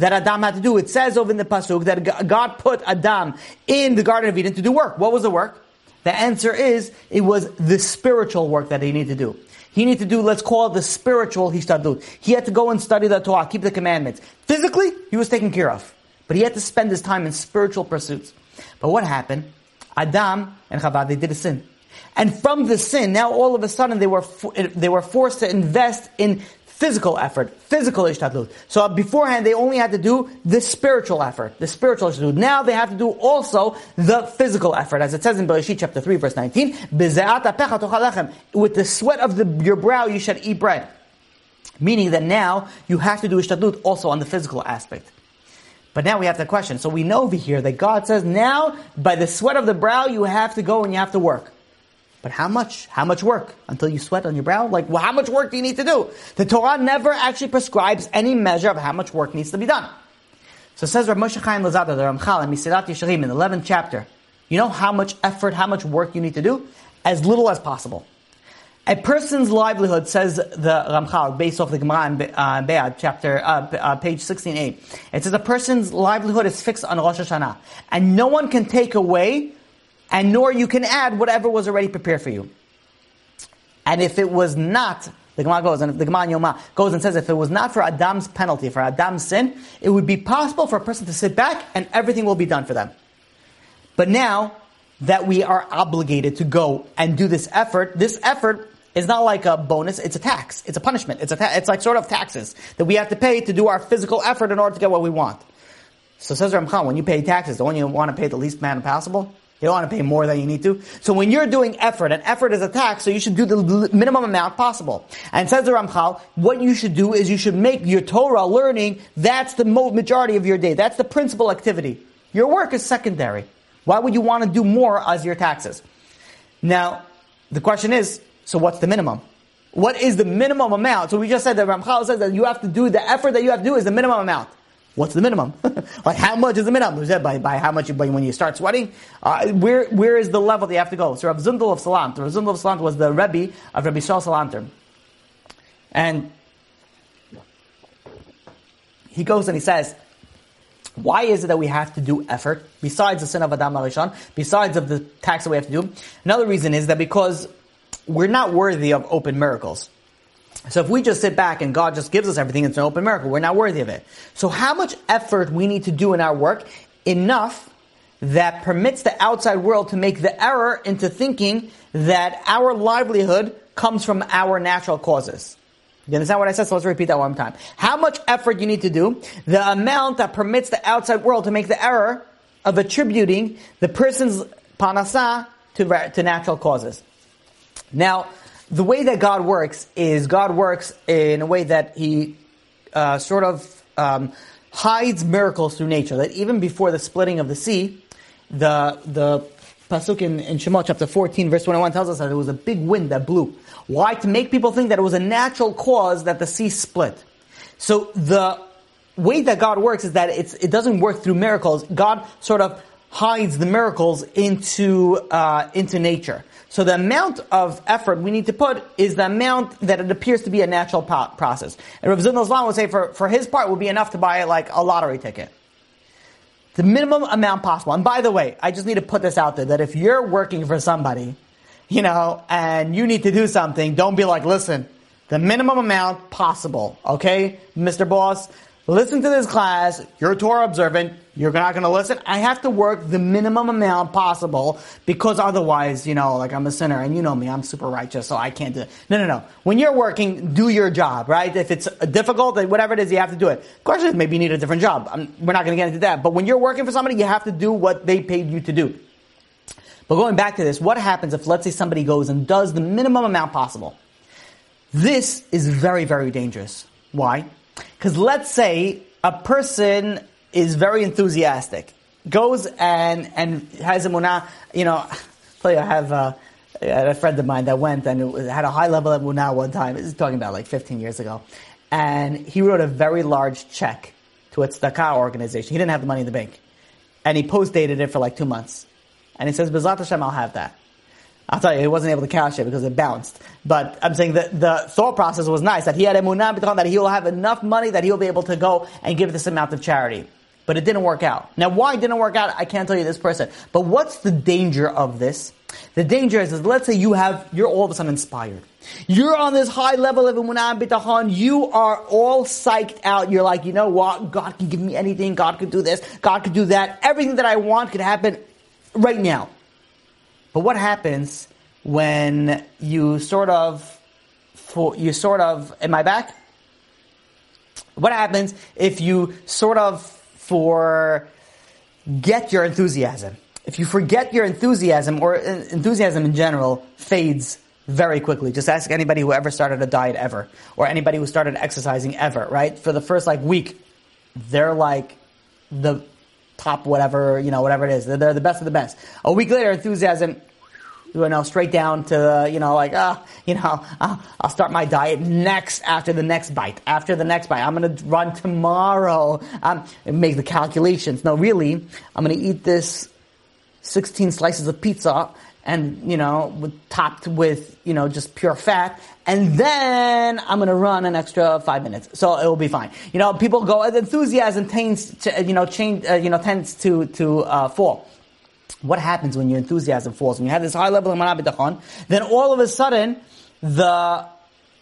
that Adam had to do. It says over in the Pasuk that God put Adam in the Garden of Eden to do work. What was the work? The answer is, it was the spiritual work that he needed to do. He needed to do, let's call it the spiritual hishtadlut. He had to go and study the Torah, keep the commandments. Physically, he was taken care of. But he had to spend his time in spiritual pursuits. But what happened? Adam and Chava, they did a sin. And from the sin, now all of a sudden they were, they were forced to invest in physical effort, physical ishtadlut. So beforehand, they only had to do the spiritual effort, the spiritual ishtadlut. Now they have to do also the physical effort, as it says in Bereshit chapter 3 verse 19, with the sweat of the, your brow you should eat bread. Meaning that now you have to do ishtadlut also on the physical aspect. But now we have the question. So we know over here that God says now by the sweat of the brow you have to go and you have to work. But how much? How much work? Until you sweat on your brow? Like, well, how much work do you need to do? The Torah never actually prescribes any measure of how much work needs to be done. So it says Rav Moshe Chaim Luzzatto, the Ramchal, in Mesilat Yesharim, in the 11th chapter. You know how much effort, how much work you need to do? As little as possible. A person's livelihood, says the Ramchal, based off the Gemara in uh, Beitzah, chapter, uh, uh, page 16a. It says a person's livelihood is fixed on Rosh Hashanah. And no one can take away and nor you can add whatever was already prepared for you. And if it was not, the Gemara goes, and if the Gemara Yoma goes and says, if it was not for Adam's penalty, for Adam's sin, it would be possible for a person to sit back and everything will be done for them. But now that we are obligated to go and do this effort, this effort is not like a bonus, it's a tax. It's a punishment. It's a ta- it's like sort of taxes that we have to pay to do our physical effort in order to get what we want. So says Ramchal, when you pay taxes, don't you want to pay the least amount possible? You don't want to pay more than you need to. So when you're doing effort, and effort is a tax, so you should do the minimum amount possible. And says the Ramchal, what you should do is you should make your Torah learning, that's the majority of your day. That's the principal activity. Your work is secondary. Why would you want to do more as your taxes? Now, the question is, so what's the minimum? What is the minimum amount? So we just said that Ramchal says that you have to do, the effort that you have to do is the minimum amount. What's the minimum? [LAUGHS] like how much is the minimum? Is that by, by how much you, by when you start sweating? Uh, where where is the level that you have to go? So Rav Zundel of Salant, Rav Zundel of Salant was the Rebbe of Rabbi Shaul Salanter. And he goes and he says, why is it that we have to do effort, besides the sin of Adam HaRishon, besides of the tax that we have to do? Another reason is that because we're not worthy of open miracles. So if we just sit back and God just gives us everything, it's an open miracle. We're not worthy of it. So how much effort we need to do in our work? Enough that permits the outside world to make the error into thinking that our livelihood comes from our natural causes. You understand what I said? So let's repeat that one time. How much effort you need to do? The amount that permits the outside world to make the error of attributing the person's parnasa to, to natural causes. Now, the way that God works is God works in a way that He uh, sort of um, hides miracles through nature. That even before the splitting of the sea, the the pasuk in, in Shemot chapter 14 verse 21 tells us that there was a big wind that blew. Why? To make people think that it was a natural cause that the sea split. So the way that God works is that it's it doesn't work through miracles. God sort of hides the miracles into uh, into nature. So the amount of effort we need to put is the amount that it appears to be a natural po- process. And Rav Islam would say for, for his part would be enough to buy like a lottery ticket. The minimum amount possible. And by the way, I just need to put this out there that if you're working for somebody, you know, and you need to do something, don't be like, listen, the minimum amount possible, okay, Mr. Boss? Listen to this class, you're a Torah observant, you're not going to listen. I have to work the minimum amount possible because otherwise, you know, like I'm a sinner and you know me, I'm super righteous, so I can't do it. No, no, no. When you're working, do your job, right? If it's difficult, whatever it is, you have to do it. The question is maybe you need a different job. I'm, we're not going to get into that. But when you're working for somebody, you have to do what they paid you to do. But going back to this, what happens if, let's say, somebody goes and does the minimum amount possible? This is very, very dangerous. Why? Because let's say a person is very enthusiastic, goes and and has a munah. You know, tell you, I have uh, a friend of mine that went and had a high level of munah one time. This is talking about like 15 years ago, and he wrote a very large check to a tzedakah organization. He didn't have the money in the bank, and he post dated it for like two months, and he says, "Bezat Hashem, I'll have that." I'll tell you, he wasn't able to cash it because it bounced. But I'm saying that the thought process was nice, that he had emunah bitachon, that he will have enough money that he'll be able to go and give this amount of charity. But it didn't work out. Now, why it didn't work out, I can't tell you this person. But what's the danger of this? The danger is, is let's say you have, you're all of a sudden inspired. You're on this high level of emunah bitachon. You are all psyched out. You're like, you know what? God can give me anything. God could do this. God could do that. Everything that I want could happen right now. But what happens when you sort of, for, you sort of, am I back? What happens if you sort of forget your enthusiasm? If you forget your enthusiasm, or uh, enthusiasm in general, fades very quickly. Just ask anybody who ever started a diet ever, or anybody who started exercising ever, right? For the first like week, they're like the top whatever, you know, whatever it is. They're, they're the best of the best. A week later, enthusiasm, you know, straight down to, you know, like, ah, uh, you know, uh, I'll start my diet next after the next bite, after the next bite. I'm going to run tomorrow. Um, make the calculations. No, really, I'm going to eat this 16 slices of pizza and you know with, topped with you know just pure fat and then i'm going to run an extra five minutes so it will be fine. You know people go enthusiasm tends to you know change uh, you know tends to to uh, fall. What happens when your enthusiasm falls? When you have this high level of manabitachon then all of a sudden the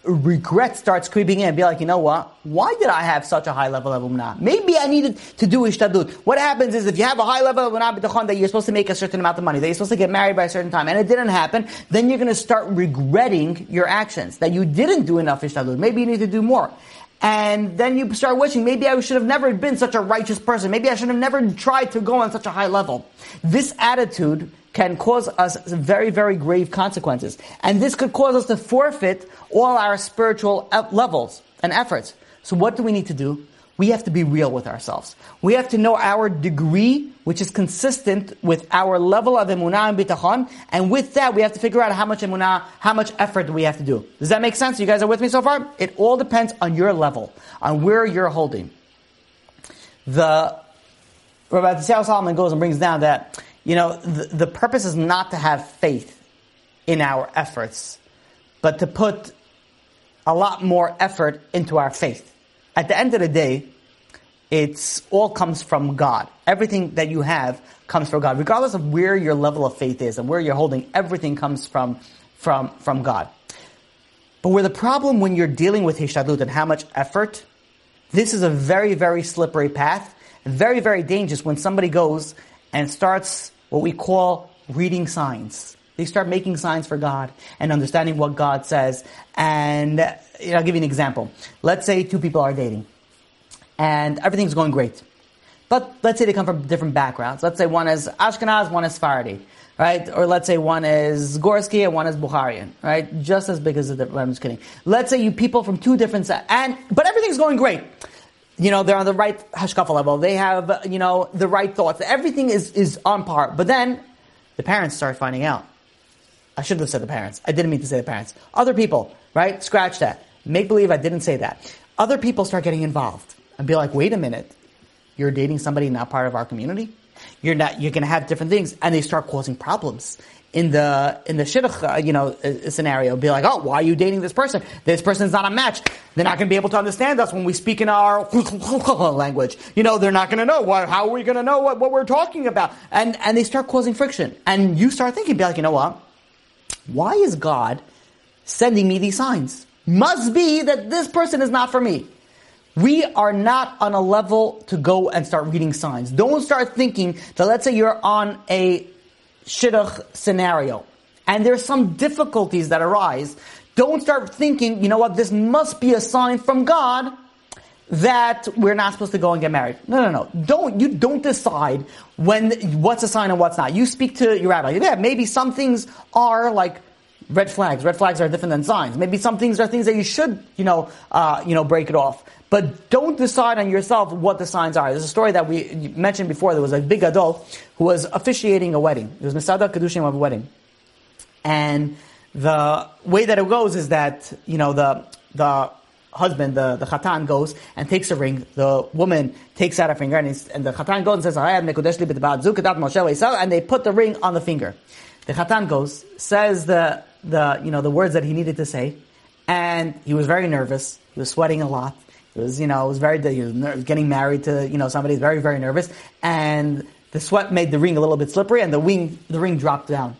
regret starts creeping in. Be like, you know what? Why did I have such a high level of umnah? Maybe I needed to do ishtadut. What happens is if you have a high level of umnah b'tachon that you're supposed to make a certain amount of money, that you're supposed to get married by a certain time, and it didn't happen, then you're going to start regretting your actions, that you didn't do enough ishtadut. Maybe you need to do more. And then you start wishing, maybe I should have never been such a righteous person. Maybe I should have never tried to go on such a high level. This attitude can cause us very, very grave consequences. And this could cause us to forfeit all our spiritual uh, levels and efforts. So what do we need to do? We have to be real with ourselves. We have to know our degree, which is consistent with our level of emunah and bitachon, and with that, we have to figure out how much emunah, how much effort do we have to do. Does that make sense? You guys are with me so far? It all depends on your level, on where you're holding. The Rabbi Solomon goes and brings down that you know, the, the purpose is not to have faith in our efforts, but to put a lot more effort into our faith. At the end of the day, it's all comes from God. Everything that you have comes from God, regardless of where your level of faith is and where you're holding. Everything comes from from from God. But where the problem when you're dealing with hishtadlut and how much effort, this is a very very slippery path, very very dangerous when somebody goes and starts what we call reading signs. They start making signs for God and understanding what God says. And you know, I'll give you an example. Let's say two people are dating and everything's going great. But let's say they come from different backgrounds. Let's say one is Ashkenaz, one is Sephardi, right? Or let's say one is Gorsky and one is Bukharian, right? Just as big as the, I'm just kidding. Let's say you people from two different, and, but everything's going great you know, they're on the right hashkafa level. They have, you know, the right thoughts. Everything is, is on par. But then the parents start finding out. I shouldn't have said the parents. I didn't mean to say the parents. Other people, right? Scratch that. Make believe I didn't say that. Other people start getting involved and be like, wait a minute. You're dating somebody not part of our community? You're not, you're gonna have different things. And they start causing problems in the in the shidduch, uh, you know, uh, scenario, be like, oh, why are you dating this person? This person's not a match. They're not going to be able to understand us when we speak in our [LAUGHS] language. You know, they're not going to know how are we going to know what, what we're talking about? And and they start causing friction, and you start thinking, be like, you know what? Why is God sending me these signs? Must be that this person is not for me. We are not on a level to go and start reading signs. Don't start thinking that let's say you're on a shidduch scenario, and there's some difficulties that arise, don't start thinking, you know what, this must be a sign from God that we're not supposed to go and get married. No, no, no. Don't, you don't decide when, what's a sign and what's not. You speak to your rabbi. Yeah, maybe some things are like red flags. Red flags are different than signs. Maybe some things are things that you should, you know, uh, you know, break it off. But don't decide on yourself what the signs are. There's a story that we mentioned before. There was a big adult who was officiating a wedding. It was Mesader Kiddushin of a wedding. And the way that it goes is that, you know, the, the husband, the, the chatan goes and takes a ring. The woman takes out a finger and, and the chatan goes and says, and they put the ring on the finger. The Chatan goes, says the, the, you know, the words that he needed to say, and he was very nervous. He was sweating a lot. He was, you know, it was very, he was getting married to, you know, somebody very, very nervous, and the sweat made the ring a little bit slippery, and the ring, the ring dropped down.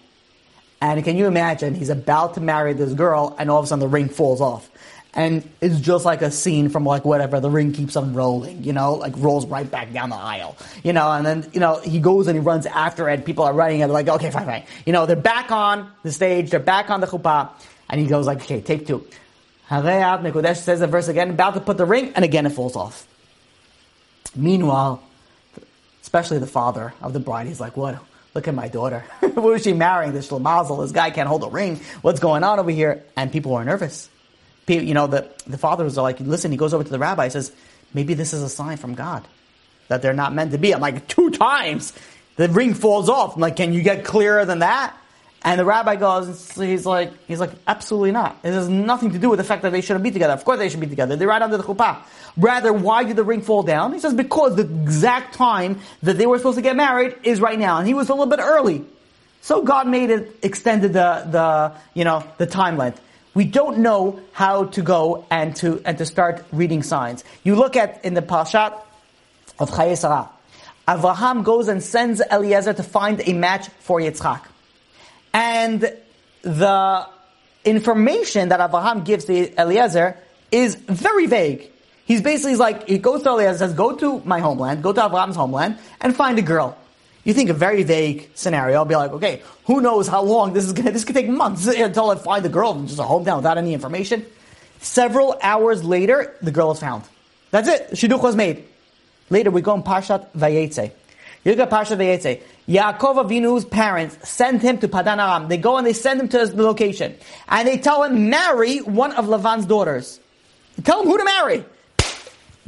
And can you imagine, he's about to marry this girl, and all of a sudden the ring falls off. And it's just like a scene from like whatever, the ring keeps on rolling, you know, like rolls right back down the aisle, you know, and then, you know, he goes and he runs after it, people are running, and they're like, okay, fine, fine. You know, they're back on the stage, they're back on the chuppah, and he goes like, okay, take two. Harei at mekudeshet says the verse again, about to put the ring, and again it falls off. Meanwhile, especially the father of the bride, he's like, what? Look at my daughter. [LAUGHS] Who is she marrying? This little mazel. This guy can't hold a ring. What's going on over here? And people are nervous. You know, the, the fathers are like, listen, he goes over to the rabbi, says, maybe this is a sign from God that they're not meant to be. I'm like, two times. The ring falls off. I'm like, can you get clearer than that? And the rabbi goes, he's like, he's like, absolutely not. It has nothing to do with the fact that they shouldn't be together. Of course they should be together. They're right under the chuppah. Rather, why did the ring fall down? He says, because the exact time that they were supposed to get married is right now. And he was a little bit early. So God made it, extended the, the, you know, the time length. We don't know how to go and to, and to start reading signs. You look at, in the Parshat of Chayei Sarah, Avraham goes and sends Eliezer to find a match for Yitzchak. And the information that Avraham gives to Eliezer is very vague. He's basically like, he goes to Eliezer, says, go to my homeland, go to Avraham's homeland, and find a girl. You think a very vague scenario, I'll be like, okay, who knows how long this is gonna, this could take months [LAUGHS] until I find the girl just a hometown without any information. Several hours later, the girl is found. That's it. Shidduch was made. Later, we go in Parshat Vayetze. You look at Parshat Vayetze. Yaakov Avinu's parents send him to Padan Aram. They go and they send him to the location. And they tell him, marry one of Lavan's daughters. Tell him who to marry.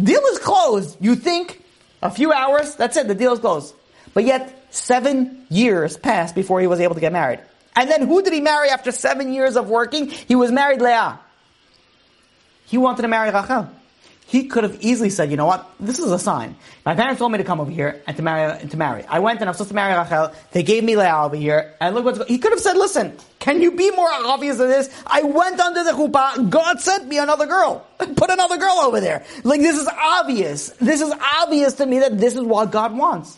Deal is closed. You think a few hours, that's it, the deal is closed. But yet, seven years passed before he was able to get married. And then who did he marry after seven years of working? He was married Leah. He wanted to marry Rachel. He could have easily said, you know what, this is a sign. My parents told me to come over here and to marry, and to marry. I went and I was supposed to marry Rachel. They gave me Leah over here. And look what's going He could have said, listen, can you be more obvious than this? I went under the chuppah. God sent me another girl. [LAUGHS] Put another girl over there. Like, this is obvious. This is obvious to me that this is what God wants.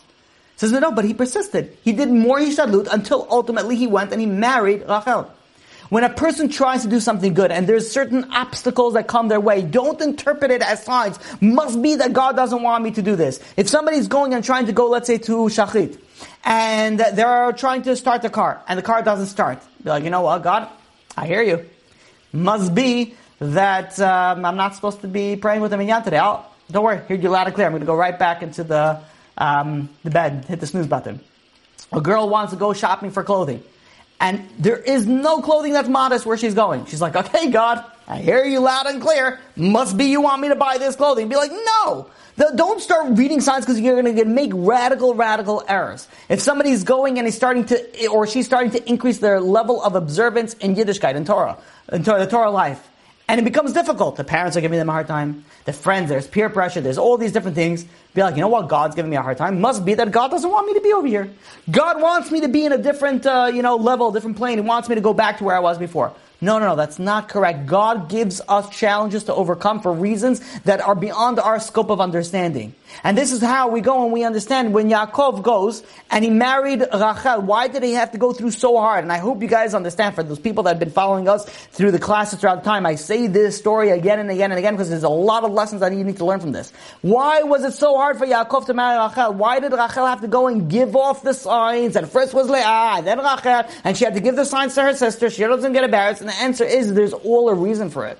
Says, no, but he persisted. He did more hishtadlut until ultimately he went and he married Rachel. When a person tries to do something good and there's certain obstacles that come their way, don't interpret it as signs. Must be that God doesn't want me to do this. If somebody's going and trying to go, let's say, to Shachrit, and they're trying to start the car, and the car doesn't start, be like, you know what, God, I hear you. Must be that um, I'm not supposed to be praying with the minyan today. I'll, don't worry, hear you loud and clear. I'm going to go right back into the um, the bed, hit the snooze button. A girl wants to go shopping for clothing. And there is no clothing that's modest where she's going. She's like, okay, God, I hear you loud and clear. Must be you want me to buy this clothing. Be like, no. Don't start reading signs because you're going to make radical, radical errors. If somebody's going and is starting to, or she's starting to increase their level of observance in Yiddishkeit, in Torah, in Torah, the Torah life, and it becomes difficult. The parents are giving them a hard time. The friends, there's peer pressure, there's all these different things. Be like, you know what? God's giving me a hard time. Must be that God doesn't want me to be over here. God wants me to be in a different, uh, you know, level, different plane. He wants me to go back to where I was before. No, no, no, that's not correct. God gives us challenges to overcome for reasons that are beyond our scope of understanding. And this is how we go and we understand when Yaakov goes and he married Rachel, why did he have to go through so hard? And I hope you guys understand for those people that have been following us through the classes throughout the time, I say this story again and again and again because there's a lot of lessons that you need to learn from this. Why was it so hard for Yaakov to marry Rachel? Why did Rachel have to go and give off the signs? And first was Leah, then Rachel, and she had to give the signs to her sister. She doesn't get embarrassed. And the answer is there's all a reason for it.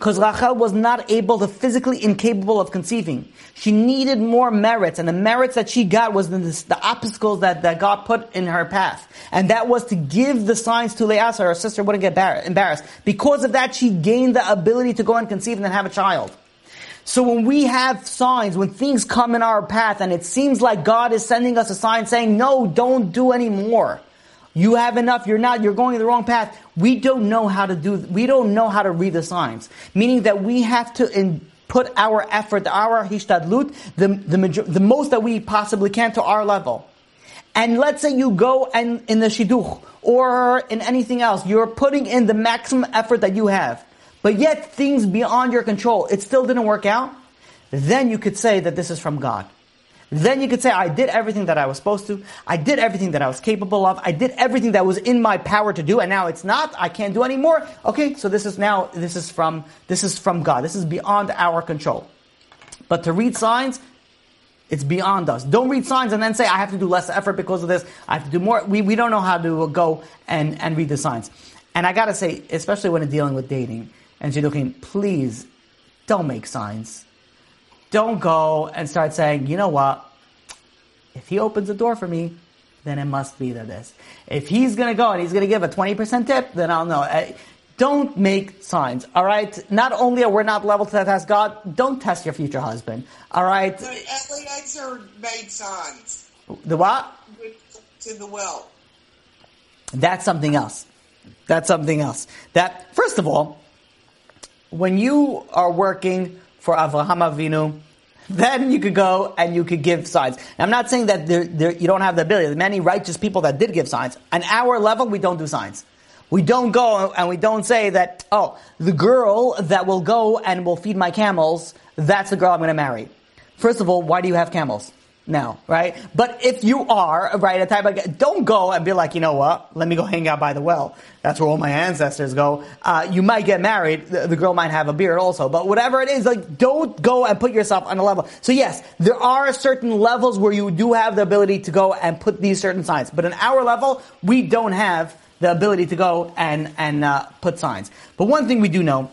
Because Rachel was not able to, physically incapable of conceiving. She needed more merits, and the merits that she got was the, the obstacles that, that God put in her path. And that was to give the signs to Leah so her sister wouldn't get embarrassed. Because of that, she gained the ability to go and conceive and then have a child. So when we have signs, when things come in our path, and it seems like God is sending us a sign saying, no, don't do anymore. You have enough. You're not. You're going the wrong path. We don't know how to do. We don't know how to read the signs. Meaning that we have to in, put our effort, our hishtadlut, the the, the most that we possibly can to our level. and let's say you go and in the shidduch or in anything else, you're putting in the maximum effort that you have, but yet things beyond your control, it still didn't work out, then you could say that this is from God. Then you could say, I did everything that I was supposed to. I did everything that I was capable of. I did everything that was in my power to do, and now it's not. I can't do anymore. Okay, so this is now, this is from, this is from God. This is beyond our control. But to read signs, it's beyond us. Don't read signs and then say, I have to do less effort because of this. I have to do more. We, we don't know how to go and, and read the signs. And I gotta say, especially when dealing with dating and she's looking, please don't make signs. Don't go and start saying, you know what? If he opens the door for me, then it must be that this. If he's gonna go and he's gonna give a 20% tip, then I'll know. Eh, don't make signs, alright? Not only are we not level to that test God, don't test your future husband, alright? The Eliezer made signs. The what? To the well. That's something else. That's something else. That, first of all, when you are working for Avraham Avinu, then you could go and you could give signs. I'm not saying that there, there, you don't have the ability. There are many righteous people that did give signs. On our level, we don't do signs. We don't go and we don't say that, oh, the girl that will go and will feed my camels, that's the girl I'm going to marry. First of all, why do you have camels? Now, right? But if you are, right, a type of, don't go and be like, you know what, let me go hang out by the well. That's where all my ancestors go. Uh, you might get married, the, the, girl might have a beard also, but whatever it is, like, don't go and put yourself on a level. So yes, there are certain levels where you do have the ability to go and put these certain signs. But in our level, we don't have the ability to go and, and uh, put signs. But one thing we do know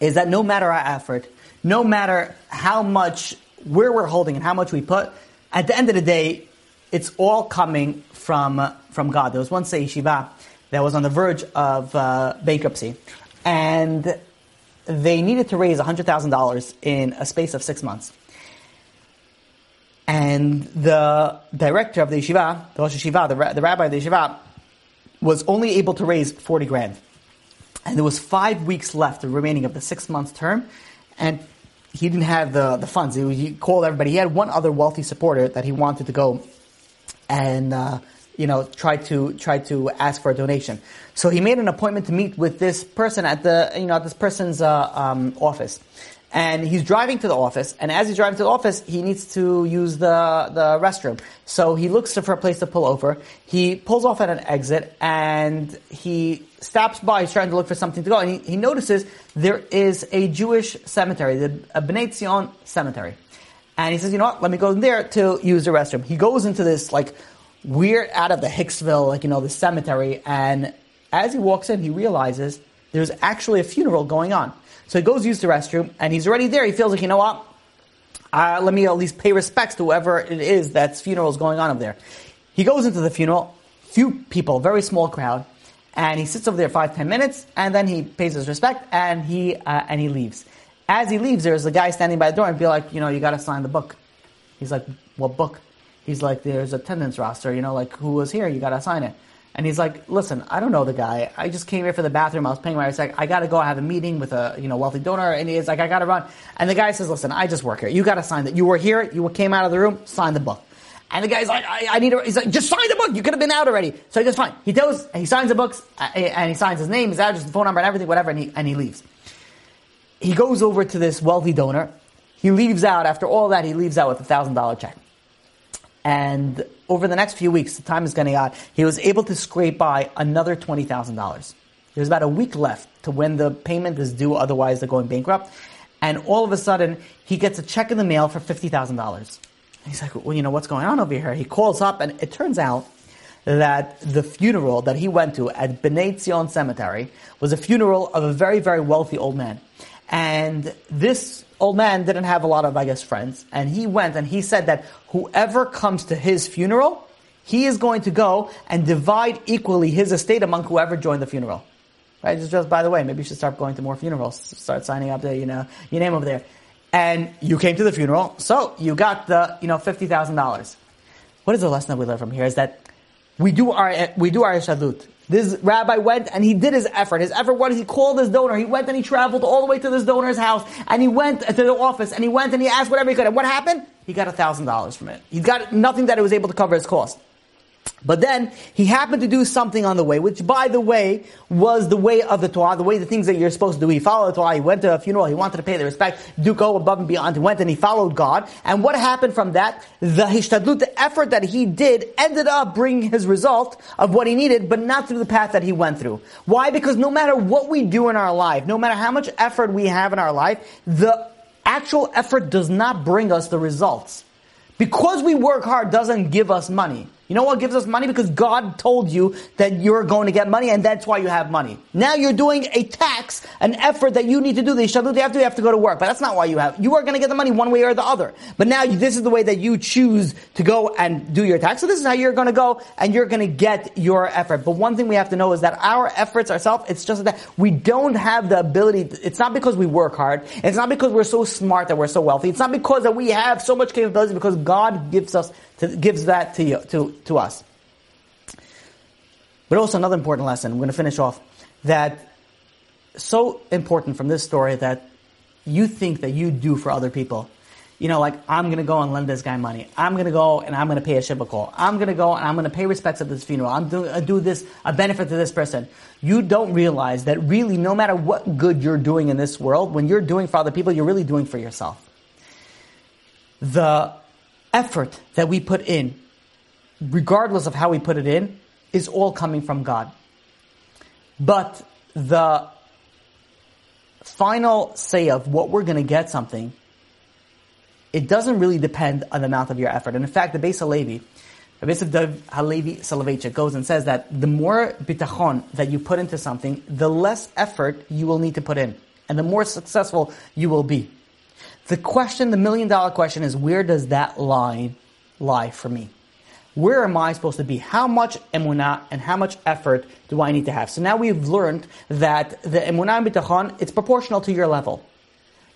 is that no matter our effort, no matter how much where we're holding and how much we put, at the end of the day, it's all coming from, from God. There was one say yeshiva that was on the verge of uh, bankruptcy, and they needed to raise $100,000 in a space of six months. And the director of the yeshiva, the Rosh Yeshiva, the, the rabbi of the yeshiva, was only able to raise 40 grand. And there was five weeks left, the remaining of the six month term. And he didn't have the, the funds. He, he, called everybody. He had one other wealthy supporter that he wanted to go and, uh, you know, try to, try to ask for a donation. So he made an appointment to meet with this person at the, you know, at this person's, uh, um, office. And he's driving to the office, and as he's driving to the office, he needs to use the, the restroom. So he looks for a place to pull over. He pulls off at an exit, and he stops by, he's trying to look for something to go, and he, he notices there is a Jewish cemetery, the Bnei Zion cemetery. And he says, you know what, let me go in there to use the restroom. He goes into this, like, weird out of the Hicksville, like, you know, the cemetery, and as he walks in, he realizes there's actually a funeral going on. So he goes use the restroom, and he's already there. He feels like, you know what, uh, let me at least pay respects to whoever it is that's funeral is going on over there. He goes into the funeral, few people, very small crowd, and he sits over there five ten minutes, and then he pays his respect, and he uh, and he leaves. As he leaves, there's a guy standing by the door and be like, you know, you got to sign the book. He's like, what book? He's like, there's attendance roster, you know, like who was here, you got to sign it. And he's like, listen, I don't know the guy. I just came here for the bathroom. I was paying my. Like I got to go I have a meeting with a you know wealthy donor, and he's like, I got to run. And the guy says, listen, I just work here. You got to sign that. You were here. You came out of the room. Sign the book. And the guy's like, I, I need to, he's like, just sign the book. You could have been out already. So he goes, fine. He goes, he signs the books, uh, and he signs his name, his address, phone number, and everything, whatever, and he, and he leaves. He goes over to this wealthy donor. He leaves out, after all that, he leaves out with a thousand dollar check. And over the next few weeks, the time is getting out, he was able to scrape by another $20,000. There's about a week left to when the payment is due, otherwise they're going bankrupt. And all of a sudden, he gets a check in the mail for $50,000. He's like, well, you know, what's going on over here? He calls up, and it turns out that the funeral that he went to at Bnei Zion Cemetery was a funeral of a very, very wealthy old man. And this old man didn't have a lot of, I guess, friends. And he went and he said that whoever comes to his funeral, he is going to go and divide equally his estate among whoever joined the funeral. Right? Just, just by the way, maybe you should start going to more funerals. Start signing up the, you know, your name over there and you came to the funeral, so you got the, you know, fifty thousand dollars. What is the lesson that we learn from here? Is that we do our we do our shadut. This rabbi went and he did his effort. His effort was he called his donor. He went and he traveled all the way to this donor's house and he went to the office and he went and he asked whatever he could. And what happened? He got a thousand dollars from it. He got nothing that it was able to cover his cost. But then he happened to do something on the way, which by the way was the way of the Torah, the way the things that you're supposed to do. He followed the Torah, he went to a funeral, he wanted to pay the respect, do go above and beyond, he went and he followed God. And what happened from that? The hishtadlut, the effort that he did, ended up bringing his result of what he needed, but not through the path that he went through. Why? Because no matter what we do in our life, no matter how much effort we have in our life, the actual effort does not bring us the results. Because we work hard doesn't give us money. You know what gives us money? Because God told you that you're going to get money and that's why you have money. Now you're doing a tax, an effort that you need to do. The shadut, you have to, you have to go to work. But that's not why you have. You are going to get the money one way or the other. But now this is the way that you choose to go and do your tax. So this is how you're going to go and you're going to get your effort. But one thing we have to know is that our efforts ourselves, it's just that we don't have the ability. It's not because we work hard. It's not because we're so smart that we're so wealthy. It's not because that we have so much capabilities because God gives us to, gives that to you, to, to us. But also another important lesson, I'm going to finish off, that so important from this story that you think that you do for other people. You know, like, I'm going to go and lend this guy money. I'm going to go and I'm going to pay a shiva call. I'm going to go and I'm going to pay respects at this funeral. I'm doing, I uh, do this, a benefit to this person. You don't realize that really, no matter what good you're doing in this world, when you're doing for other people, you're really doing for yourself. The effort that we put in, regardless of how we put it in, is all coming from God. But the final say of what we're going to get something, it doesn't really depend on the amount of your effort. And in fact, the Beis Halevi, the Beis Halevi Soloveitchik goes and says that the more bitachon that you put into something, the less effort you will need to put in. And the more successful you will be. The question, the million dollar question is where does that line lie for me? Where am I supposed to be? How much emunah and how much effort do I need to have? So now we've learned that the emunah and bitachon, it's proportional to your level.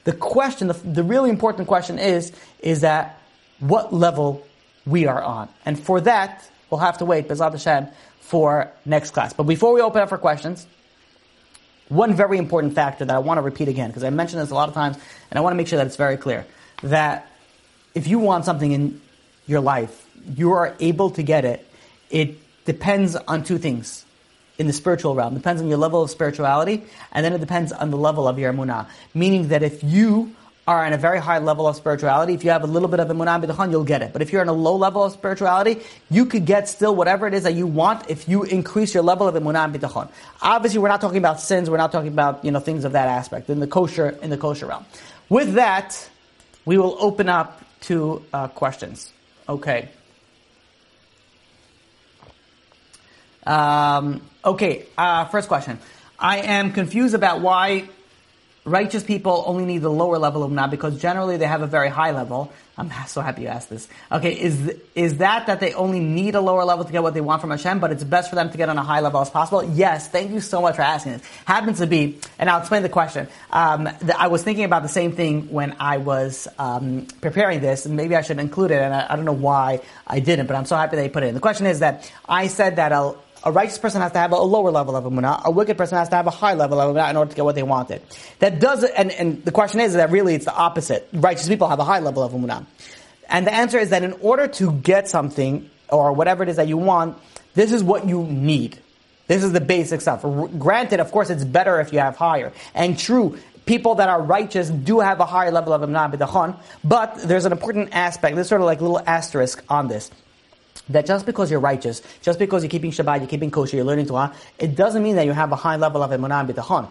The question, the, the really important question is, is that what level we are on. And for that, we'll have to wait, Bezat Hashem, for next class. But before we open up for questions, one very important factor that I want to repeat again, because I mentioned this a lot of times, and I want to make sure that it's very clear, that if you want something in your life, you are able to get it. It depends on two things in the spiritual realm. It depends on your level of spirituality, and then it depends on the level of your emunah. Meaning that if you are on a very high level of spirituality, if you have a little bit of emunah b'tachon, you'll get it. But if you're on a low level of spirituality, you could get still whatever it is that you want if you increase your level of emunah b'tachon. Obviously, we're not talking about sins. We're not talking about you know things of that aspect in the kosher in the kosher realm. With that, we will open up to uh, questions. Okay. Um, okay. Uh, first question. I am confused about why righteous people only need the lower level of emunah because generally they have a very high level. I'm [LAUGHS] so happy you asked this. Okay, is is that that they only need a lower level to get what they want from Hashem, but it's best for them to get on a high level as possible? Yes, thank you so much for asking this. Happens to be, and I'll explain the question. Um, the, I was thinking about the same thing when I was um, preparing this, and maybe I should include it, and I, I, don't know why I didn't, but I'm so happy they put it in. The question is that I said that a a righteous person has to have a lower level of emunah. A wicked person has to have a high level of emunah in order to get what they wanted. That does, and, and the question is that really it's the opposite. Righteous people have a high level of emunah. And the answer is that in order to get something, or whatever it is that you want, this is what you need. This is the basic stuff. Granted, of course, it's better if you have higher. And true, people that are righteous do have a higher level of b'tachon, but there's an important aspect, there's sort of like a little asterisk on this that just because you're righteous, just because you're keeping Shabbat, you're keeping kosher, you're learning Torah, it doesn't mean that you have a high level of emunah bitachon.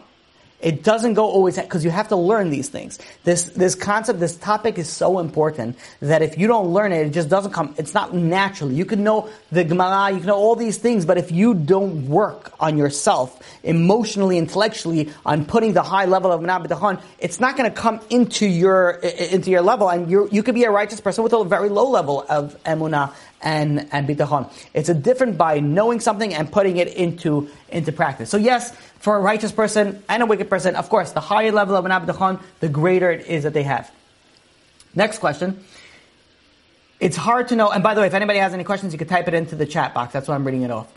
It doesn't go always because you have to learn these things. This this concept, this topic is so important that if you don't learn it, it just doesn't come. It's not naturally. You can know the Gemara, you can know all these things, but if you don't work on yourself emotionally, intellectually, on putting the high level of Menah it's not going to come into your into your level, and you you could be a righteous person with a very low level of emunah and, and bitachon. It's a different by knowing something and putting it into, into practice. So yes, for a righteous person and a wicked person, of course, the higher level of an bitachon, the greater it is that they have. Next question. It's hard to know, and by the way, if anybody has any questions, you can type it into the chat box. That's why I'm reading it off.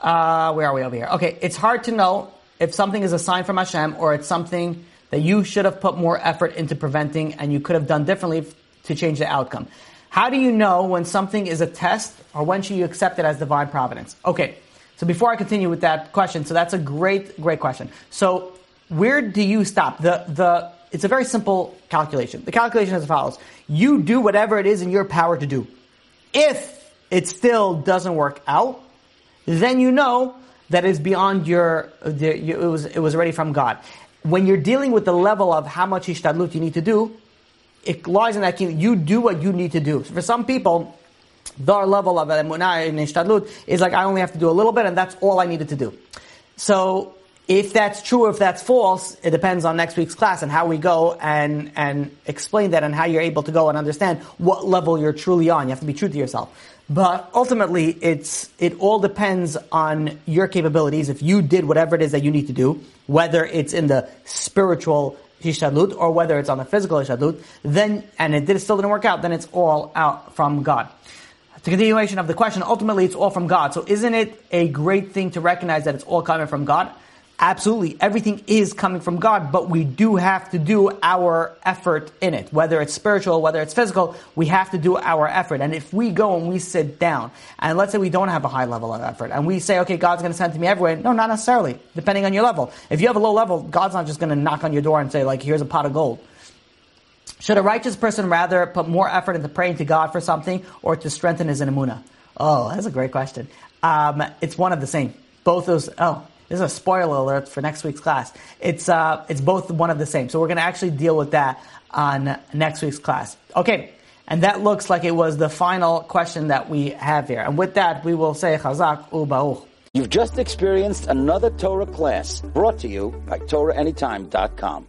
Uh, where are we over here? Okay, it's hard to know if something is a sign from Hashem or it's something that you should have put more effort into preventing and you could have done differently to change the outcome. How do you know when something is a test or when should you accept it as divine providence? Okay, so before I continue with that question, so that's a great, great question. So where do you stop? The, the, it's a very simple calculation. The calculation is as follows. You do whatever it is in your power to do. If it still doesn't work out, then you know that is beyond your, the, you, it was, it was already from God. When you're dealing with the level of how much ishtadlut you need to do, it lies in that you do what you need to do. So for some people, their level of emunah in ishtadlut is like I only have to do a little bit, and that's all I needed to do. So if that's true, if that's false, it depends on next week's class and how we go and and explain that and how you're able to go and understand what level you're truly on. You have to be true to yourself. But ultimately, it's it all depends on your capabilities. If you did whatever it is that you need to do, whether it's in the spiritual hishtadlut or whether it's on the physical hishtadlut, then and it did, still didn't work out, then it's all out from God. The continuation of the question, ultimately it's all from God. So isn't it a great thing to recognize that it's all coming from God? Absolutely. Everything is coming from God, but we do have to do our effort in it. Whether it's spiritual, whether it's physical, we have to do our effort. And if we go and we sit down, and let's say we don't have a high level of effort, and we say, okay, God's going to send to me everywhere. No, not necessarily. Depending on your level. If you have a low level, God's not just going to knock on your door and say, like, here's a pot of gold. Should a righteous person rather put more effort into praying to God for something or to strengthen his emunah? Oh, that's a great question. Um, it's one of the same. Both those, oh, this is a spoiler alert for next week's class. It's uh, it's both one of the same. So we're going to actually deal with that on next week's class. Okay, and that looks like it was the final question that we have here. And with that, we will say Chazak U'Baruch. You've just experienced another Torah class brought to you by TorahAnytime.com.